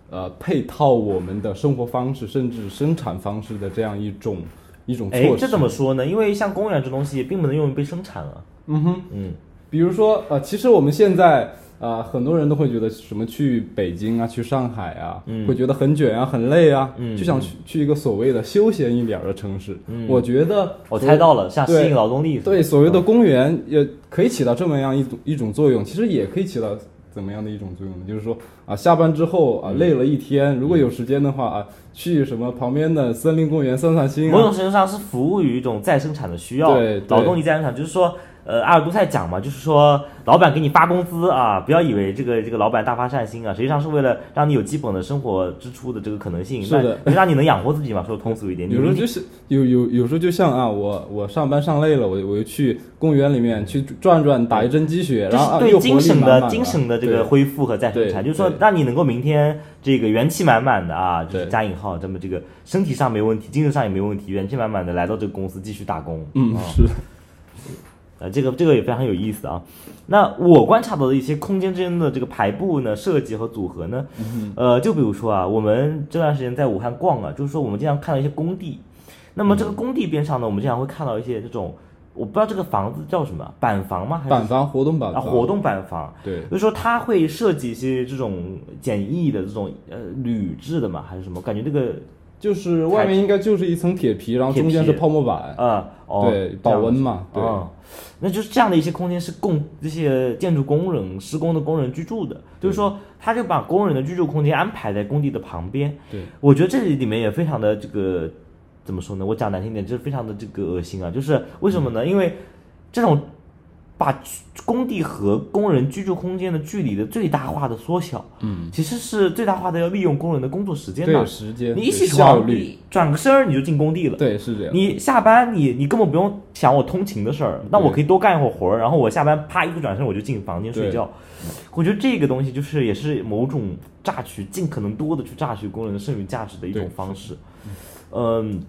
呃配套我们的生活方式甚至生产方式的这样一种一种措，施。哎这怎么说呢？因为像公园这东西并不能用于被生产啊。嗯哼，嗯比如说呃，其实我们现在。啊、很多人都会觉得什么去北京啊，去上海啊，嗯会觉得很卷啊，很累啊，嗯就想去去一个所谓的休闲一点儿的城市。嗯我觉得我猜到了，像吸对引劳动力。对所谓的公园也可以起到这么样一种一种作用，其实也可以起到怎么样的一种作用呢？就是说啊，下班之后嗯啊，累了一天，如果有时间的话啊，去什么旁边的森林公园散散心啊。某种程度上是服务于一种再生产的需要，对对劳动力再生产，就是说，呃，阿尔都塞讲嘛，就是说，老板给你发工资啊，不要以为这个这个老板大发善心啊，实际上是为了让你有基本的生活支出的这个可能性，是的。那让你能养活自己嘛，说通俗一点，有时候就是有有有时候就像啊，我我上班上累了，我我就去公园里面去转转，打一针鸡血，这然后啊是对精神的精神的这个恢复和再生产，就是说让你能够明天这个元气满满的啊，就是加引号，这么这个身体上没问题，精神上也没问题，元气满满的来到这个公司继续打工，嗯啊。是呃，这个这个也非常有意思啊。那我观察到的一些空间之间的这个排布呢、设计和组合呢，呃，就比如说啊，我们这段时间在武汉逛啊，就是说我们经常看到一些工地，那么这个工地边上呢，我们经常会看到一些这种，我不知道这个房子叫什么，板房吗？还是板房活动板啊，房活动板房。对就是说它会设计一些这种简易的这种呃铝制的嘛，还是什么？感觉这个就是外面应该就是一层铁皮，然后中间是泡沫板，嗯哦，对保温嘛对哦那就是这样的一些空间是供这些建筑工人、施工的工人居住的，就是说他就把工人的居住空间安排在工地的旁边。对，我觉得这里面也非常的这个怎么说呢？我讲难听点，就是非常的这个恶心啊！就是为什么呢？因为这种把工地和工人居住空间的距离的最大化的缩小，嗯，其实是最大化的要利用工人的工作时间的对。时间，你一起对效率，床你转个身儿你就进工地了。对，是这样。你下班你你根本不用想我通勤的事儿，那我可以多干一会儿活儿，然后我下班啪一个转身我就进房间睡觉。我觉得这个东西就是也是某种榨取，尽可能多的去榨取工人的剩余价值的一种方式。嗯，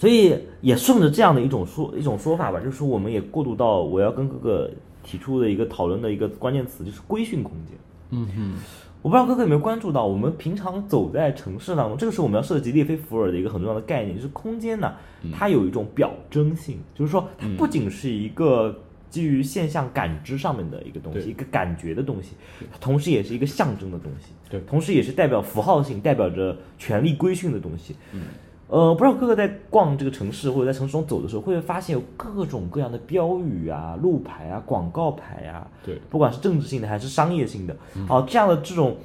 所以也顺着这样的一种说一种说法吧，就是说我们也过渡到我要跟哥哥提出的一个讨论的一个关键词，就是规训空间。嗯哼，我不知道哥哥有没有关注到，我们平常走在城市当中，这个时候我们要涉及列菲伏尔的一个很重要的概念，就是空间呢，它有一种表征性，就是说它不仅是一个基于现象感知上面的一个东西，一个感觉的东西，它同时也是一个象征的东西，对。同时也是代表符号性，代表着权力规训的东西。呃，不知道哥哥在逛这个城市或者在城市中走的时候，会不会发现有各种各样的标语啊、路牌啊、广告牌啊，对，不管是政治性的还是商业性的，好、这样的这种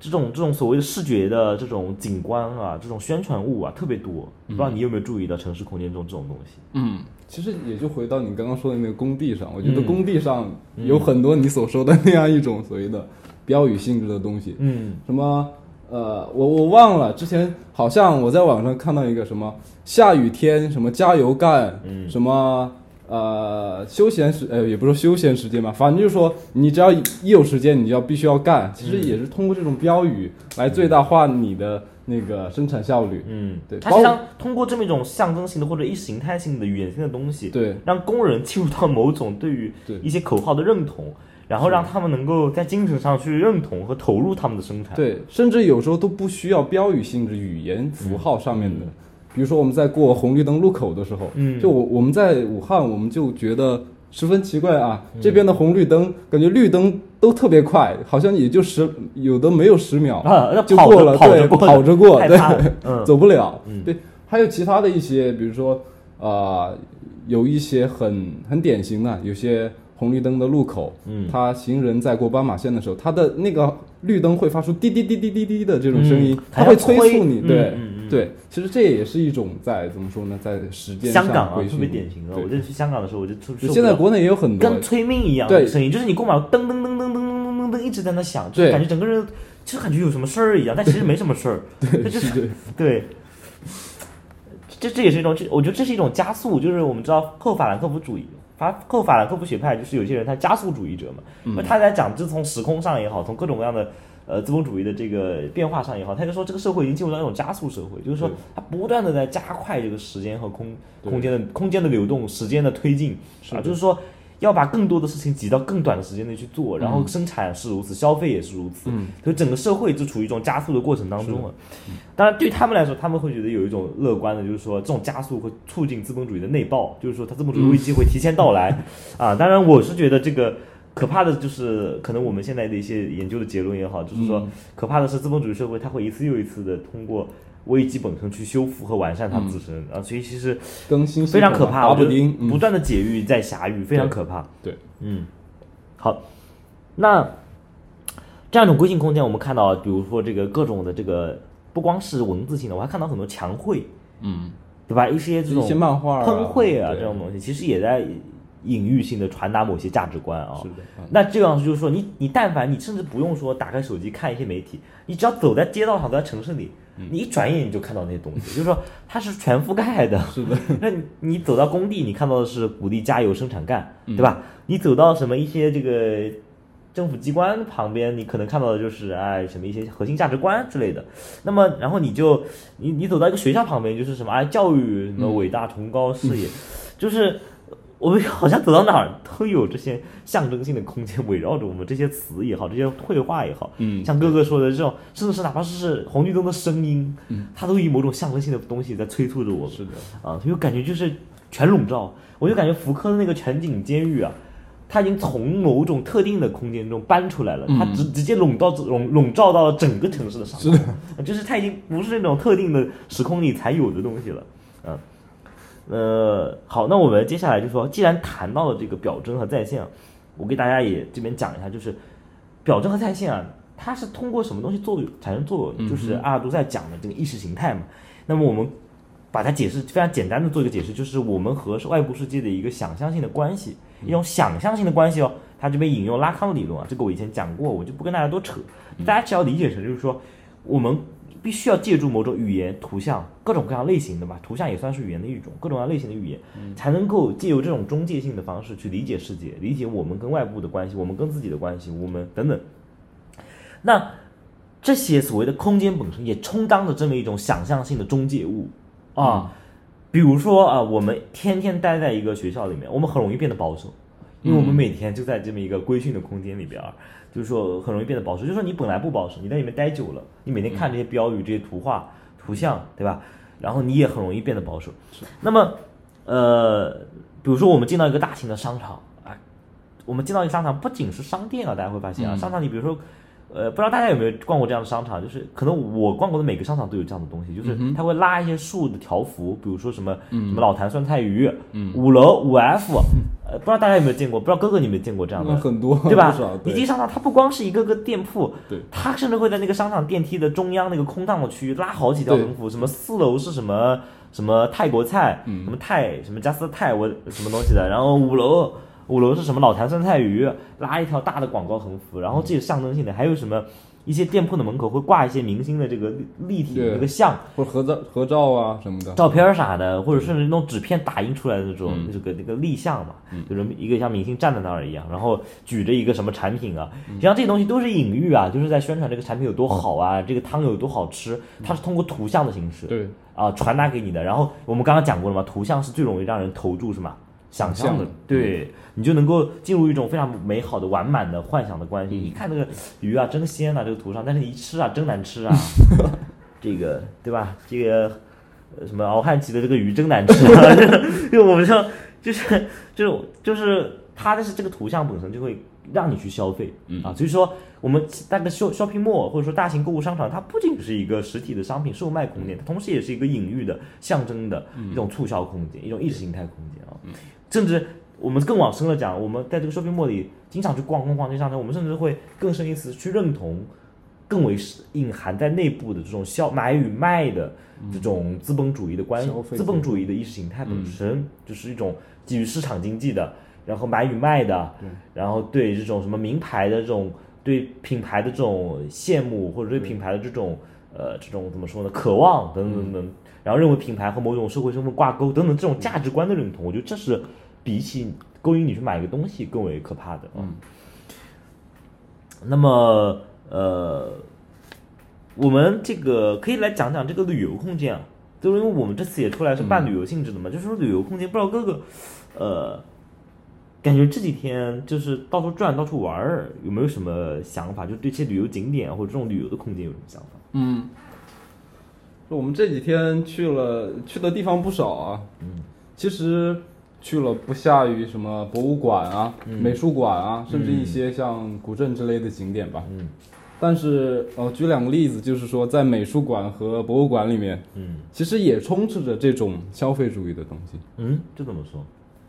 这种这种所谓的视觉的这种景观啊，这种宣传物啊特别多。不知道你有没有注意到城市空间中这种东西？嗯，其实也就回到你刚刚说的那个工地上，我觉得嗯。工地上有很多你所说的那样一种所谓的标语性质的东西，嗯。什么呃，我我忘了，之前好像我在网上看到一个什么下雨天什么加油干，嗯。什么呃休闲时呃也不是休闲时间吧，反正就是说你只要一有时间，你就要必须要干，其实也是通过这种标语来最大化你的那个生产效率。嗯，对包它实际上通过这么一种象征性的或者意识形态性的语言性的东西，对。让工人进入到某种对于对。一些口号的认同，然后让他们能够在精神上去认同和投入他们的生产。对，甚至有时候都不需要标语性质语言符号上面的，比如说我们在过红绿灯路口的时候，嗯。就我我们在武汉，我们就觉得十分奇怪啊，嗯。这边的红绿灯感觉绿灯都特别快，好像也就十有的没有十秒啊，就过了，对，跑着过对，嗯。<laughs> 走不了，嗯。对，还有其他的一些，比如说啊、有一些很很典型的，有些红绿灯的路口，嗯。他行人在过斑马线的时候，他的那个绿灯会发出滴滴滴滴滴滴的这种声音，嗯。它会催促你，嗯对、对，其实这也是一种在怎么说呢，在时间上香港啊特别典型的。我这去香港的时候，我就受受不了。现在国内也有很多。跟，催命一样的对声音，就是你过马路噔噔噔噔噔噔噔噔一直在那响，就是感觉整个人就感觉有什么事儿一样，但其实 <laughs> 没什么事儿。对就是对，这这也是一种，这我觉得这是一种加速，就是我们知道后法兰克福主义，法后法兰克福学派就是有些人他加速主义者嘛，因为他在讲，就从时空上也好，从各种各样的。呃，资本主义的这个变化上也好，他就说这个社会已经进入到一种加速社会，就是说对。它不断的在加快这个时间和空空间的空间的流动，时间的推进。啊，就是说要把更多的事情挤到更短的时间内去做，然后生产是如此，消费也是如此，嗯所以整个社会就处于一种加速的过程当中了。当然，对他们来说，他们会觉得有一种乐观的，就是说这种加速会促进资本主义的内爆，就是说它资本主义危机会提前到来、啊。当然，我是觉得这个。可怕的就是，可能我们现在的一些研究的结论也好，就是说，可怕的是资本主义社会，它会一次又一次的通过危机本身去修复和完善它自身、啊，所以其实更新非常可怕，打我觉得不断的解狱在狭域，非常可怕。对，嗯，好，那这样一种规训空间，我们看到，比如说这个各种的这个，不光是文字性的，我还看到很多墙绘，嗯，对吧？一些这种漫画啊喷绘啊对这种东西，其实也在隐喻性的传达某些价值观啊。是的嗯那这样就是说，你你但凡你甚至不用说打开手机看一些媒体，你只要走在街道上，走在城市里，嗯你一转眼你就看到那些东西，<laughs> 就是说它是全覆盖的。<laughs> 是的，<laughs> 那你你走到工地，你看到的是鼓励加油生产干，嗯对吧？你走到什么一些这个政府机关旁边，你可能看到的就是哎什么一些核心价值观之类的。那么然后你就你你走到一个学校旁边，就是什么哎教育什么伟大崇高事业，就是。我们好像走到哪儿都有这些象征性的空间围绕着我们，这些词也好，这些绘画也好，嗯像哥哥说的这种，甚至是哪怕是红绿灯的声音，嗯它都以某种象征性的东西在催促着我们。是的，啊，所以我感觉就是全笼罩。我就感觉福柯的那个全景监狱啊，它已经从某种特定的空间中搬出来了，它直直接笼罩笼笼罩到了整个城市的上空，就是它已经不是那种特定的时空里才有的东西了。嗯，呃，好，那我们接下来就说，既然谈到了这个表征和在线啊，我给大家也这边讲一下，就是表征和在线啊，它是通过什么东西作用产生作用？就是阿尔都在讲的这个意识形态嘛。那么我们把它解释非常简单的做一个解释，就是我们和外部世界的一个想象性的关系。一种想象性的关系哦。他这边引用拉康的理论啊，这个我以前讲过，我就不跟大家多扯。大家只要理解成就是说，我们必须要借助某种语言、图像，各种各样类型的吧，图像也算是语言的一种，各种各样类型的语言，才能够借由这种中介性的方式去理解世界，理解我们跟外部的关系，我们跟自己的关系，我们等等。那这些所谓的空间本身也充当着这么一种想象性的中介物啊，比如说啊，我们天天待在一个学校里面，我们很容易变得保守。因为我们每天就在这么一个规训的空间里边儿，就是说很容易变得保守。就是说你本来不保守，你在里面待久了，你每天看这些标语、这些图画、图像，对吧？然后你也很容易变得保守。那么，呃，比如说我们进到一个大型的商场啊，我们进到一个商场，不仅是商店啊，大家会发现啊，商场里比如说。呃，不知道大家有没有逛过这样的商场？就是可能我逛过的每个商场都有这样的东西，就是它会拉一些树的条幅，比如说什么什么老坛酸菜鱼，五楼五 F，<laughs> 呃，不知道大家有没有见过？不知道哥哥你有没有见过这样的？很多，对吧？以及商场，它不光是一个个店铺，对，它甚至会在那个商场电梯的中央那个空荡的区域拉好几条横幅，什么四楼是什么什么泰国菜，什么泰什么加斯泰我什么东西的，然后五楼。五楼是什么老坛酸菜鱼，拉一条大的广告横幅，然后这是象征性的，还有什么一些店铺的门口会挂一些明星的这个立体的这个像，或者合照合照啊什么的，照片啥的，或者甚至那种纸片打印出来的那种这个那个立像嘛，就是一个像明星站在那儿一样，然后举着一个什么产品啊，实际上这些东西都是隐喻啊，就是在宣传这个产品有多好啊，这个汤有多好吃，它是通过图像的形式，对。啊传达给你的。然后我们刚刚讲过了嘛，图像是最容易让人投注是吗？想象的，对你就能够进入一种非常美好的、完满的幻想的关系。一看那个鱼啊，真鲜呐，这个图上，但是一吃啊，真难吃啊。<laughs> 这个对吧？这个什么敖汉旗的这个鱼真难吃啊！<laughs> <laughs> 就我们像就是就是就是它的是这个图像本身就会让你去消费。啊。所以说，我们那个 shopping shopping mall 或者说大型购物商场，它不仅是一个实体的商品售卖空间，它同时也是一个隐喻的、象征的一种促销空间，一种意识形态空间啊。甚至我们更往深了讲，我们在这个 shopping mall 里经常去逛逛逛这商场，我们甚至会更深一层去认同，更为隐含在内部的这种消买与卖的这种资本主义的关系，资本主义的意识形态本身就是一种基于市场经济的，然后买与卖的，然后对这种什么名牌的这种对品牌的这种羡慕，或者对品牌的这种呃这种怎么说呢，渴望等等等等。然后认为品牌和某种社会身份挂钩等等这种价值观的认同，我觉得这是比起勾引你去买一个东西更为可怕的嗯。那么呃，我们这个可以来讲讲这个旅游空间啊，就是因为我们这次也出来是办旅游性质的嘛，就是说旅游空间，不知道哥哥呃，感觉这几天就是到处转到处玩儿，有没有什么想法？就对这些旅游景点或者这种旅游的空间有什么想法？嗯。我们这几天去了去的地方不少啊，嗯，其实去了不下于什么博物馆啊、美术馆啊，甚至一些像古镇之类的景点吧，嗯，但是呃，举两个例子，就是说在美术馆和博物馆里面，嗯，其实也充斥着这种消费主义的东西，嗯，这怎么说？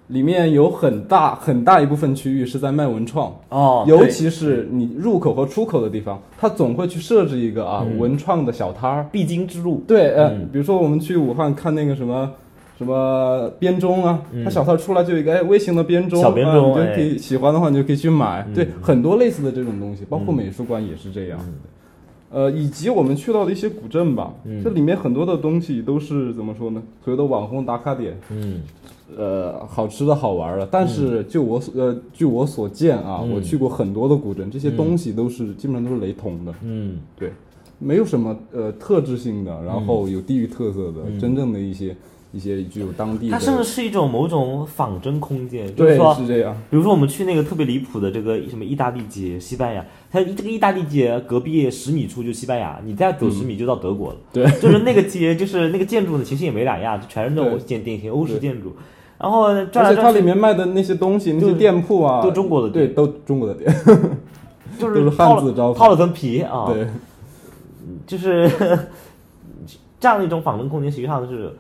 里面有很大很大一部分区域是在卖文创哦，尤其是你入口和出口的地方，它总会去设置一个啊文创的小摊儿，必经之路。对，嗯，比如说我们去武汉看那个什么什么编钟啊，它小摊出来就有一个哎微型的编钟，小编钟，你就可以喜欢的话你就可以去买。对，很多类似的这种东西，包括美术馆也是这样。呃，以及我们去到的一些古镇吧，这里面很多的东西都是怎么说呢？所谓的网红打卡点。嗯。呃，好吃的好玩的，但是就我所呃，据我所见啊，我去过很多的古镇，这些东西都是基本上都是雷同的。嗯，对，没有什么呃特质性的，然后有地域特色的，真正的一些一些具有当地。它甚至是一种某种仿真空间，就，是这样。比如说我们去那个特别离谱的这个什么意大利街，西班牙，它这个意大利街隔壁十米处就西班牙，你再走十米就到德国了。对，就是那个街，就是那个建筑呢，其实也没两样，就全是那种典典型欧式建筑。然后，而且它里面卖的那些东西，那些店铺啊，都中国的，对，都中国的店，<laughs> 就 <laughs> 是汉字招牌，套了层皮啊，对，就是 <laughs> 这样的一种仿真空间，实际上是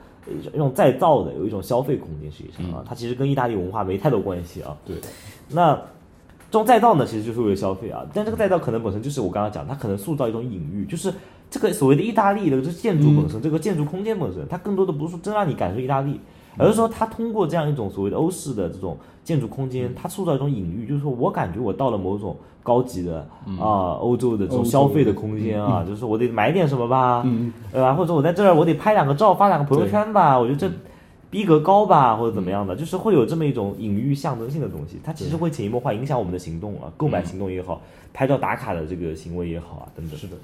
一种再造的，有一种消费空间，实际上啊，它其实跟意大利文化没太多关系啊。对，那这种再造呢，其实就是为了消费啊，但这个再造可能本身就是我刚刚讲，它可能塑造一种隐喻，就是这个所谓的意大利的这建筑本身，这个建筑空间本身，它更多的不是说真让你感受意大利。而是说它通过这样一种所谓的欧式的这种建筑空间，它塑造一种隐喻，就是说我感觉我到了某种高级的啊、欧洲的这种消费的空间啊，就是我得买点什么吧，对吧？或者我在这儿我得拍两个照，发两个朋友圈吧，我觉得这逼格高吧，或者怎么样的，就是会有这么一种隐喻象征性的东西，它其实会潜移默化影响我们的行动啊，购买行动也好，拍照打卡的这个行为也好啊，等等。是的，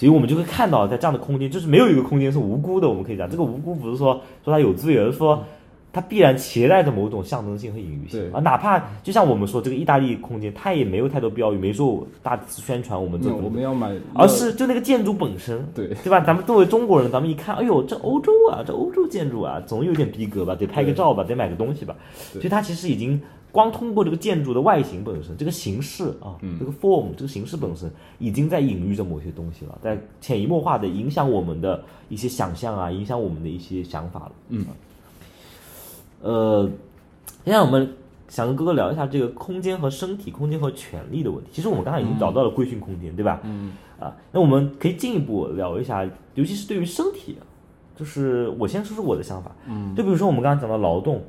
所以我们就会看到，在这样的空间，就是没有一个空间是无辜的。我们可以讲，这个无辜不是说说它有罪，而是说它必然携带着某种象征性和隐喻性对啊。哪怕就像我们说这个意大利空间，它也没有太多标语，没说大肆宣传我们这那种我们要买，而是就那个建筑本身，对对吧？咱们作为中国人，咱们一看，哎呦，这欧洲啊，这欧洲建筑啊，总有点逼格吧，得拍个照吧，得买个东西吧。所以它其实已经光通过这个建筑的外形本身，这个形式啊，这个 form 这个形式本身，已经在隐喻着某些东西了，在潜移默化的影响我们的一些想象啊，影响我们的一些想法了。嗯，呃，现在我们想跟哥哥聊一下这个空间和身体、空间和权利的问题。其实我们刚才已经找到了规训空间，对吧？嗯。啊，那我们可以进一步聊一下，尤其是对于身体，就是我先说说我的想法。嗯。就比如说我们刚才讲到劳动，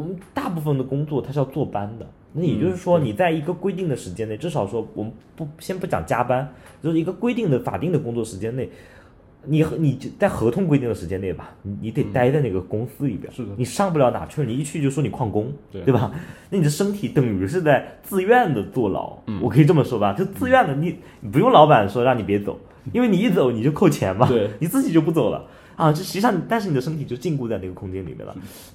我们大部分的工作它是要坐班的。那也就是说，你在一个规定的时间内，至少说我们不先不讲加班，就是一个规定的法定的工作时间内，你和你就在合同规定的时间内吧，你你得待在那个公司里边，是的。你上不了哪去，你一去就说你旷工，对。吧？那你的身体等于是在自愿的坐牢，我可以这么说吧，就自愿的，你你不用老板说让你别走，因为你一走你就扣钱嘛，对。你自己就不走了啊，这实际上，但是你的身体就禁锢在那个空间里面了。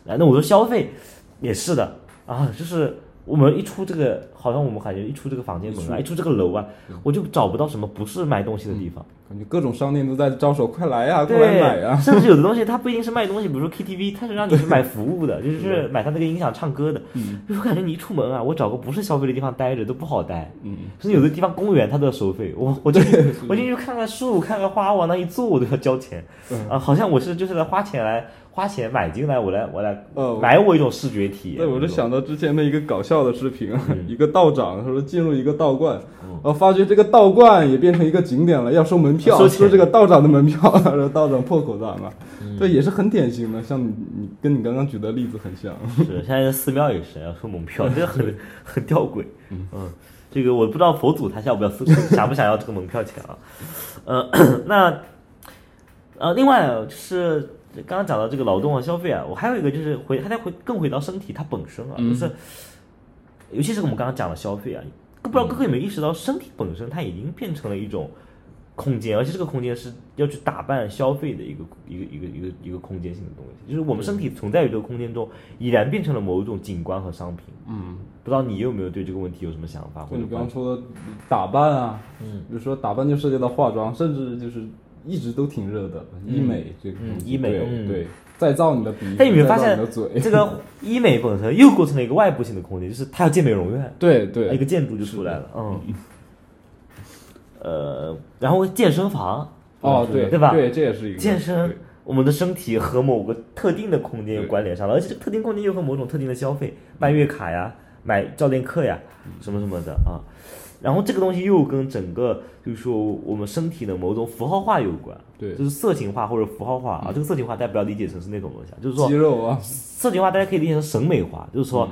啊，那我说消费也是的啊，就是我们一出这个，好像我们感觉一出这个房间门啊，一出这个楼啊，我就找不到什么不是卖东西的地方。感觉各种商店都在招手，快来呀，快来买呀！甚至有的东西它不一定是卖东西，比如说 KTV，<laughs> 它是让你去买服务的，就是买它那个音响唱歌的。嗯就是我感觉你一出门啊，我找个不是消费的地方待着都不好待。嗯，甚至有的地方公园它都要收费，我 <laughs> 我就我进去看看树看看花，往那一坐我都要交钱。嗯啊，好像我是就是来花钱来花钱买进来，我来我来呃买我一种视觉体验。对，我就想到之前的一个搞笑的视频，一个道长他说进入一个道观，然后发觉这个道观也变成一个景点了，要收门票，收这个道长的门票，然后道长破口大骂，嗯。对，也是很典型的，像你你跟你刚刚举的例子很像，是，现在的寺庙也是要收门票，<laughs> 这个很很吊诡。嗯。这个我不知道佛祖他要不要收，<laughs> 想不想要这个门票钱啊？呃，<coughs> 那呃，另外啊就是刚刚讲到这个劳动和、消费啊，我还有一个就是回，还得回更回到身体它本身啊，就是尤其是我们刚刚讲的消费啊，不知道哥哥有没有意识到，身体本身它已经变成了一种空间，而且这个空间是要去打扮消费的一个一个一个一个一个空间性的东西，就是我们身体存在于这个空间中，已然变成了某一种景观和商品。嗯，不知道你有没有对这个问题有什么想法或就你刚者观刚说的打扮啊，嗯，比如说打扮就涉及到化妆，甚至就是一直都挺热的医美这个医美对，再造你的鼻，但你没发现再造你的嘴，这个医美本身又构成了一个外部性的空间，就是它要建美容院，一对一，个建筑就出来了，嗯。呃，然后健身房，哦对对吧？对，这也是一个健身，我们的身体和某个特定的空间有关联上了，而且这个特定空间又和某种特定的消费，办月卡呀、买教练课呀，什么什么的啊。然后这个东西又跟整个就是说我们身体的某种符号化有关，对。就是色情化或者符号化啊。这个色情化大家不要理解成是那种东西啊，就是说肌肉啊，色情化大家可以理解成审美化，就是说，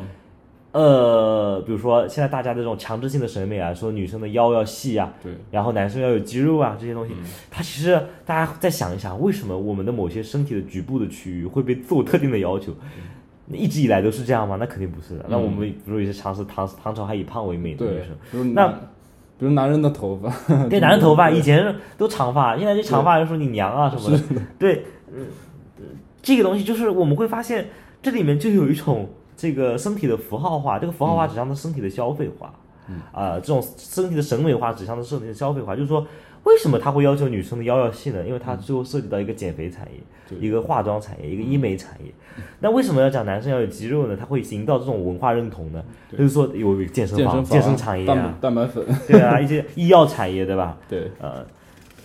呃，比如说现在大家的这种强制性的审美啊，说女生的腰要细啊，对，然后男生要有肌肉啊，这些东西，它其实大家再想一想，为什么我们的某些身体的局部的区域会被自我特定的要求？那一直以来都是这样吗？那肯定不是的。那我们比如有些尝试唐唐朝还以胖为美的女对生，，比如那比如男人的头发，<laughs> 对，男人头发 <laughs> 以前都长发，现在这长发就说你娘啊什么的。对，嗯，嗯这个东西就是我们会发现这里面就有一种这个身体的符号化，这个符号化指向的身体的消费化，啊、这种身体的审美化指向的身体的消费化，就是说。为什么他会要求女生的腰要细呢？因为它最后涉及到一个减肥产业，一个化妆产业，一个医美产业。那为什么要讲男生要有肌肉呢？他会营造这种文化认同呢？就是说有健身房、健身产业蛋啊，蛋白粉，对啊，一些 <laughs> 医药产业，对吧？对，呃，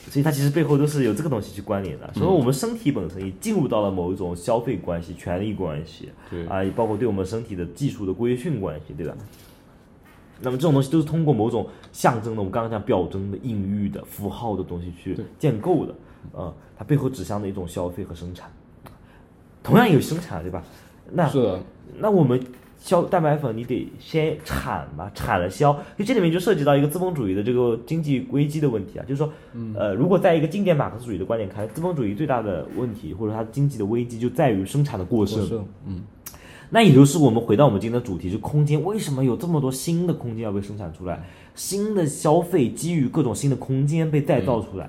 所以它其实背后都是有这个东西去关联的。所以我们身体本身也进入到了某一种消费关系、权利关系，对啊，也包括对我们身体的技术的规训关系，对吧？那么这种东西都是通过某种象征的，我们刚刚讲表征的、隐喻的、符号的东西去建构的，呃，它背后指向的一种消费和生产。同样有生产，对吧？那是，那我们消蛋白粉，你得先产吧，产了销，就这里面就涉及到一个资本主义的这个经济危机的问题啊，就是说，呃，如果在一个经典马克思主义的观点看，资本主义最大的问题或者它经济的危机就在于生产的过剩。是，嗯，那也就是我们回到我们今天的主题，就空间，为什么有这么多新的空间要被生产出来？新的消费基于各种新的空间被再造出来。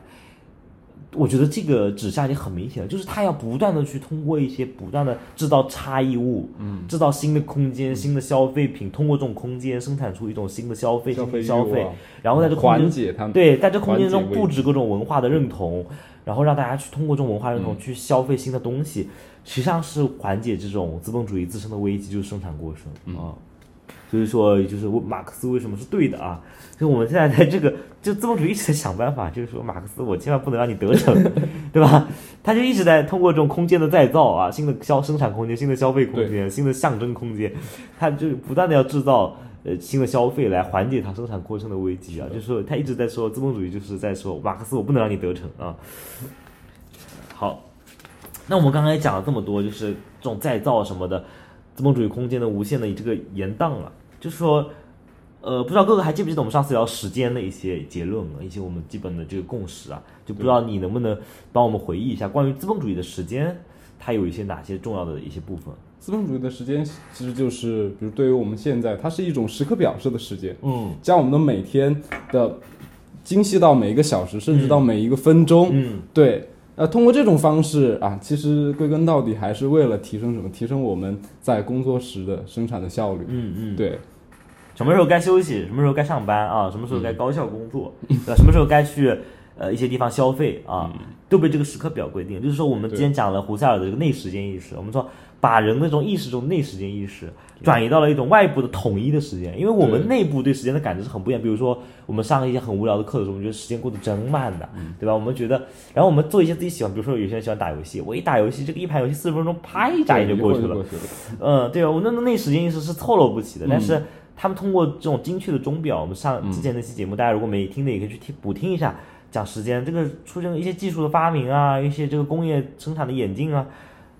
我觉得这个指向已经很明显了，就是它要不断的去通过一些不断的制造差异物，嗯，制造新的空间、新的消费品，通过这种空间生产出一种新的消费、消费消费，然后在这空间缓解它们对，在这空间中布置各种文化的认同，然后让大家去通过这种文化认同去消费新的东西，实际上是缓解这种资本主义自身的危机，就是生产过剩啊。所以说，就是我马克思为什么是对的啊？就我们现在在这个，就资本主义一直在想办法，就是说马克思，我千万不能让你得逞，<laughs> 对吧？他就一直在通过这种空间的再造啊，新的消生产空间、新的消费空间、新的象征空间，他就不断的要制造呃新的消费来缓解它生产过剩的危机啊。就是说，他一直在说资本主义就是在说马克思，我不能让你得逞啊。好，那我们刚才讲了这么多，就是这种再造什么的，资本主义空间的无限的这个延宕了，就是说，呃，不知道哥哥还记不记得我们上次聊时间的一些结论啊，一些我们基本的这个共识啊，就不知道你能不能帮我们回忆一下关于资本主义的时间，它有一些哪些重要的一些部分？资本主义的时间其实就是，比如对于我们现在，它是一种时刻表式的时间，嗯将我们的每天的精细到每一个小时，甚至到每一个分钟，嗯对，呃，通过这种方式啊，其实归根到底还是为了提升什么？提升我们在工作时的生产的效率。嗯嗯，对，什么时候该休息，什么时候该上班啊，什么时候该高效工作，对吧？什么时候该去呃一些地方消费啊，都被这个时刻表规定。就是说，我们之前讲了胡塞尔的这个内时间意识，我们说把人的这种意识中内时间意识转移到了一种外部的统一的时间，因为我们内部对时间的感知是很不一样。比如说，我们上一些很无聊的课的时候，我们觉得时间过得真慢的，对吧？我们觉得，然后我们做一些自己喜欢，比如说有些人喜欢打游戏，我一打游戏，这个一盘游戏四十分钟，啪一眨眼就过去了。嗯，对啊，我那那时间意识是凑凑不起的，但是他们通过这种精确的钟表，我们上之前那期节目，大家如果没听的，也可以去听补听一下，讲时间，这个出现了一些技术的发明啊，一些这个工业生产的演进啊，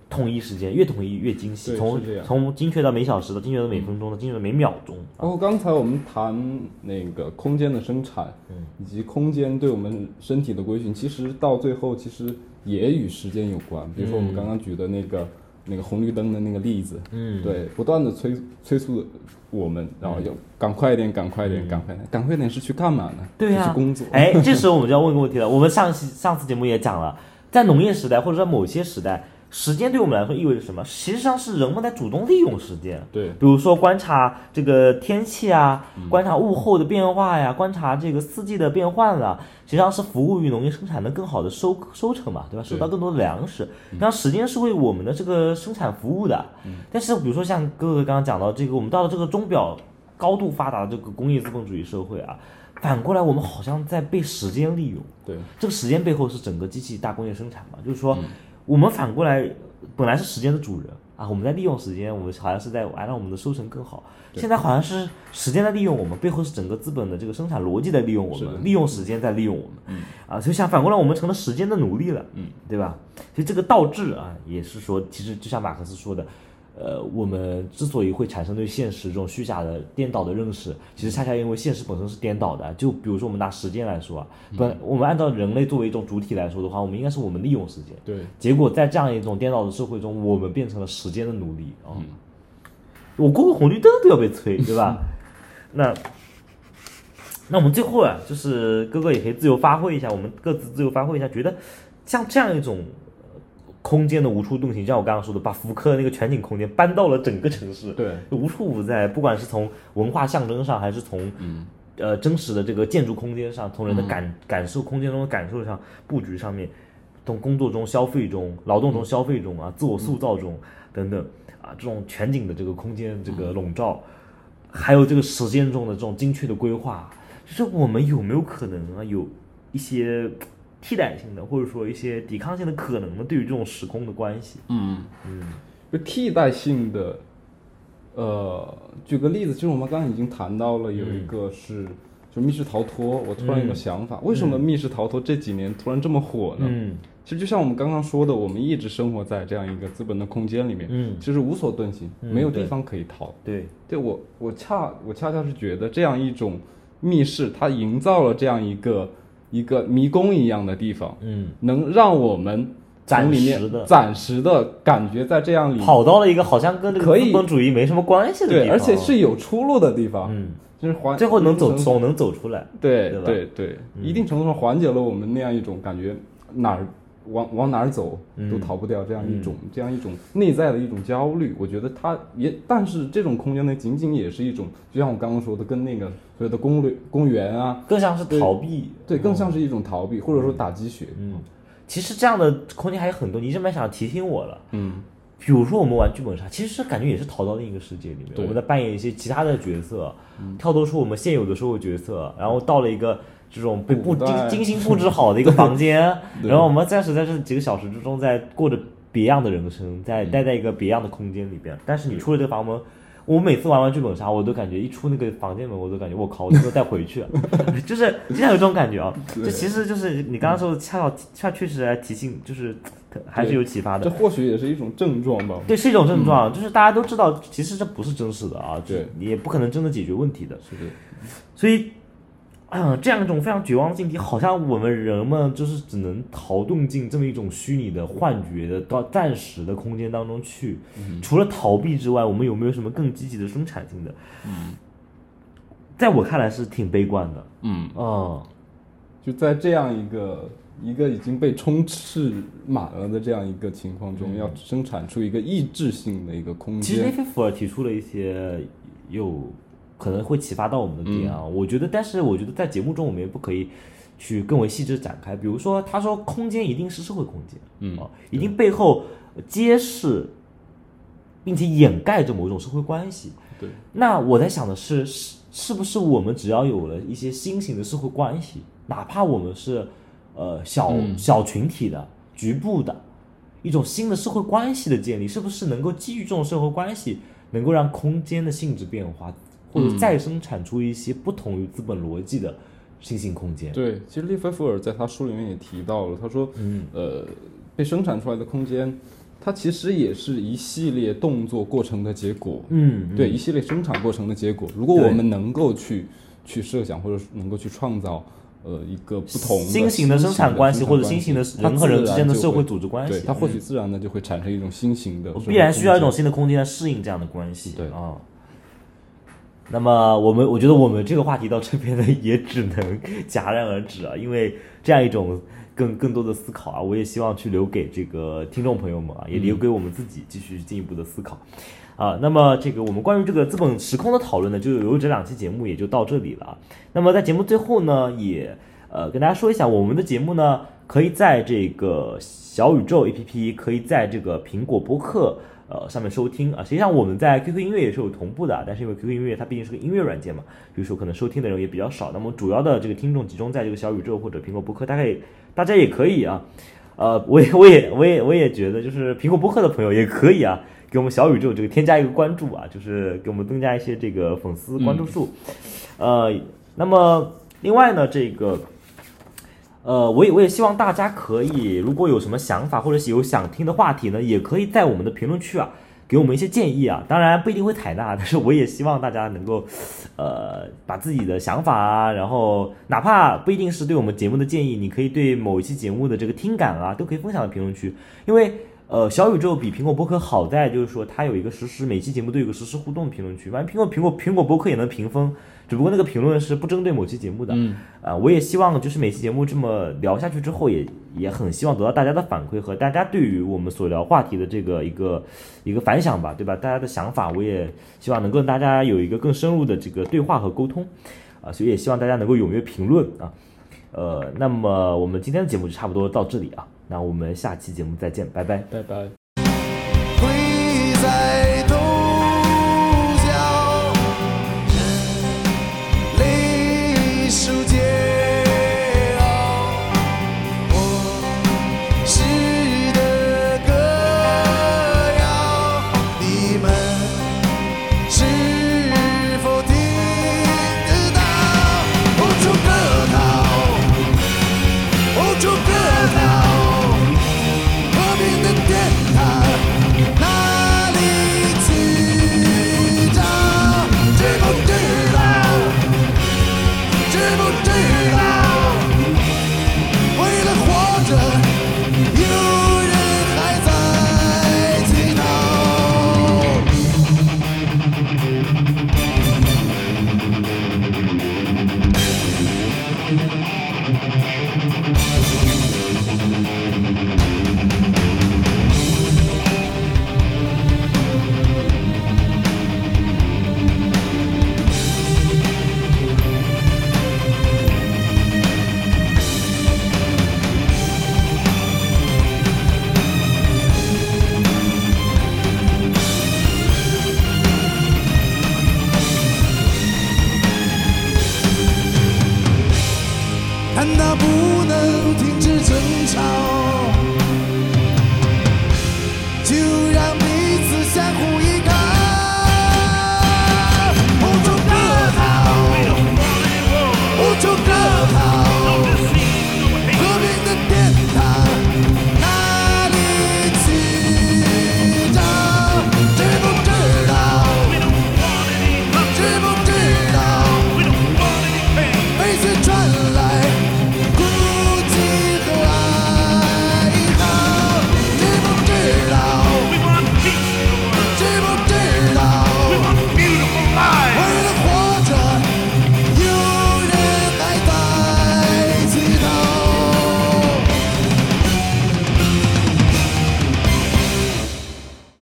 统一时间，越统一越精细，从从精确到每小时的，精确到每分钟的，精确到每秒钟。然后刚才我们谈那个空间的生产，以及空间对我们身体的规训，其实到最后其实也与时间有关。比如说我们刚刚举的那个、那个红绿灯的那个例子，嗯，对，不断的催催促我们，然后就赶快一点，赶快一点，赶快点，赶快一点是去干嘛呢？对呀、是去工作。哎，这时候我们就要问个问题了。我们上期上次节目也讲了，在农业时代或者在某些时代，时间对我们来说意味着什么？实际上是人们在主动利用时间。对，比如说观察这个天气啊，嗯观察物候的变化呀，观察这个四季的变换啦，实际上是服务于农业生产的更好的收收成嘛，对吧？收到更多的粮食，实际上时间是为我们的这个生产服务的。但是比如说像哥哥刚刚讲到这个，我们到了这个钟表高度发达的这个工业资本主义社会啊，反过来我们好像在被时间利用。对，这个时间背后是整个机器大工业生产嘛，就是说，我们反过来本来是时间的主人啊，我们在利用时间，我们好像是在啊让我们的收成更好。现在好像是时间在利用我们，背后是整个资本的这个生产逻辑在利用我们，利用时间在利用我们。啊，所以想反过来，我们成了时间的奴隶了，嗯，对吧？所以这个倒置啊，也是说，其实就像马克思说的。呃，我们之所以会产生对现实这种虚假的颠倒的认识，其实恰恰因为现实本身是颠倒的。就比如说我们拿时间来说啊，本我们按照人类作为一种主体来说的话，我们应该是我们利用时间，对，结果在这样一种颠倒的社会中，我们变成了时间的奴隶。啊、我过个红绿灯都要被催，对吧？<laughs> 那那我们最后啊，就是哥哥也可以自由发挥一下，我们各自自由发挥一下，觉得像这样一种呃空间的无处遁形，像我刚刚说的，把福柯的那个全景空间搬到了整个城市，对，无处不在，不管是从文化象征上，还是从呃真实的这个建筑空间上，从人的感、感受空间中的感受上、布局上面，从工作中、消费中、劳动中、消费中啊、自我塑造中等等啊，这种全景的这个空间这个笼罩，还有这个时间中的这种精确的规划，就是我们有没有可能啊，有一些替代性的，或者说一些抵抗性的可能呢？对于这种时空的关系，嗯嗯，就替代性的，呃，举个例子，其实我们刚刚已经谈到了，有一个是，就密室逃脱，我突然有个想法，为什么密室逃脱这几年突然这么火呢？嗯其实就像我们刚刚说的，我们一直生活在这样一个资本的空间里面，嗯其实无所遁形，嗯没有地方可以逃。对，对我，我恰我恰恰是觉得这样一种密室，它营造了这样一个一个迷宫一样的地方，嗯，能让我们从里面暂时的。暂时的感觉在这样里跑到了一个好像跟这可以。个资本主义没什么关系的地方。对，方，而且是有出路的地方，嗯，就是缓最后能走总能走出来，对对吧？对一定程度上缓解了我们那样一种感觉，哪儿往往哪儿走嗯。都逃不掉这样一种、这样一种内在的一种焦虑。我觉得它也，但是这种空间呢，仅仅也是一种，就像我刚刚说的，跟那个所谓的公略公园啊，更像是逃避，对，更像是一种逃避，或者说打鸡血。嗯，其实这样的空间还有很多，你这么想提醒我了。嗯，比如说我们玩剧本杀，其实是感觉也是逃到另一个世界里面，对。我们在扮演一些其他的角色，跳脱出我们现有的社会角色，然后到了一个这种被布精精心布置好的一个 <laughs> 房间，然后我们暂时在这几个小时之中，在过着别样的人生，在待在一个别样的空间里边。但是你出了这个房门，我每次玩完剧本杀，我都感觉一出那个房间门，我都感觉我靠，我不能再回去，<laughs> 就是经常有这种感觉啊。这其实就是你刚刚说的，恰好恰确实来提醒，就是还是有启发的这。或许也是一种症状吧。对，是一种症状，就是大家都知道，其实这不是真实的啊，对你，也不可能真的解决问题的。是的，所以，啊、<clears throat> 这样一种非常绝望的境地，好像我们人们就是只能逃遁进这么一种虚拟的幻觉的到暂时的空间当中去。除了逃避之外，我们有没有什么更积极的生产性的？嗯，在我看来是挺悲观的。嗯，嗯，就在这样一个一个已经被充斥满了的这样一个情况中，要生产出一个抑制性的一个空间其实内间。菲弗尔提出了一些有可能会启发到我们的点啊，我觉得，但是我觉得在节目中我们也不可以去更为细致展开。比如说，他说空间一定是社会空间，嗯啊，一定背后揭示并且掩盖着某种社会关系。对，那我在想的是，是是不是我们只要有了一些新型的社会关系，哪怕我们是呃小、小群体的、局部的一种新的社会关系的建立，是不是能够基于这种社会关系，能够让空间的性质变化，或者再生产出一些不同于资本逻辑的新型空间？对，其实利菲弗尔在他书里面也提到了，他说，嗯，呃，被生产出来的空间，它其实也是一系列动作过程的结果。嗯，对，一系列生产过程的结果。如果我们能够去去设想，或者能够去创造，呃，一个不同新型的生产关系，或者新型的人和人之间的社会会组织关系，对它或许嗯自然的就会产生一种新型的必然需要一种新的空间来适应这样的关系。对啊。那么我们，我觉得我们这个话题到这边呢，也只能戛然而止啊，因为这样一种更更多的思考啊，我也希望去留给这个听众朋友们啊，也留给我们自己继续进一步的思考。啊，那么这个我们关于这个资本时空的讨论呢，就由这两期节目也就到这里了啊。那么在节目最后呢，也呃跟大家说一下，我们的节目呢可以在这个小宇宙 APP，可以在这个苹果播客呃上面收听啊。实际上我们在 QQ 音乐也是有同步的啊，但是因为 QQ 音乐它毕竟是个音乐软件嘛，比如说可能收听的人也比较少。那么主要的这个听众集中在这个小宇宙或者苹果播客，大概大家也可以啊。呃，我也我也我也我也觉得，就是苹果播客的朋友也可以啊，给我们小宇宙这个添加一个关注啊，就是给我们增加一些这个粉丝关注数。呃，那么另外呢，这个呃，我也我也希望大家可以，如果有什么想法或者是有想听的话题呢，也可以在我们的评论区啊。给我们一些建议啊，当然不一定会采纳，但是我也希望大家能够，呃，把自己的想法啊，然后哪怕不一定是对我们节目的建议，你可以对某一期节目的这个听感啊，都可以分享到评论区，因为呃，小宇宙比苹果播客好在就是说它有一个实时，每期节目都有个实时互动评论区，反正苹果苹果苹果播客也能评分，只不过那个评论是不针对某期节目的，嗯，啊、我也希望就是每期节目这么聊下去之后也，也很希望得到大家的反馈和大家对于我们所聊话题的这个一个一个反响吧，对吧？大家的想法，我也希望能跟大家有一个更深入的这个对话和沟通，啊，所以也希望大家能够踊跃评论啊。呃，那么我们今天的节目就差不多到这里啊，那我们下期节目再见，拜拜。拜拜。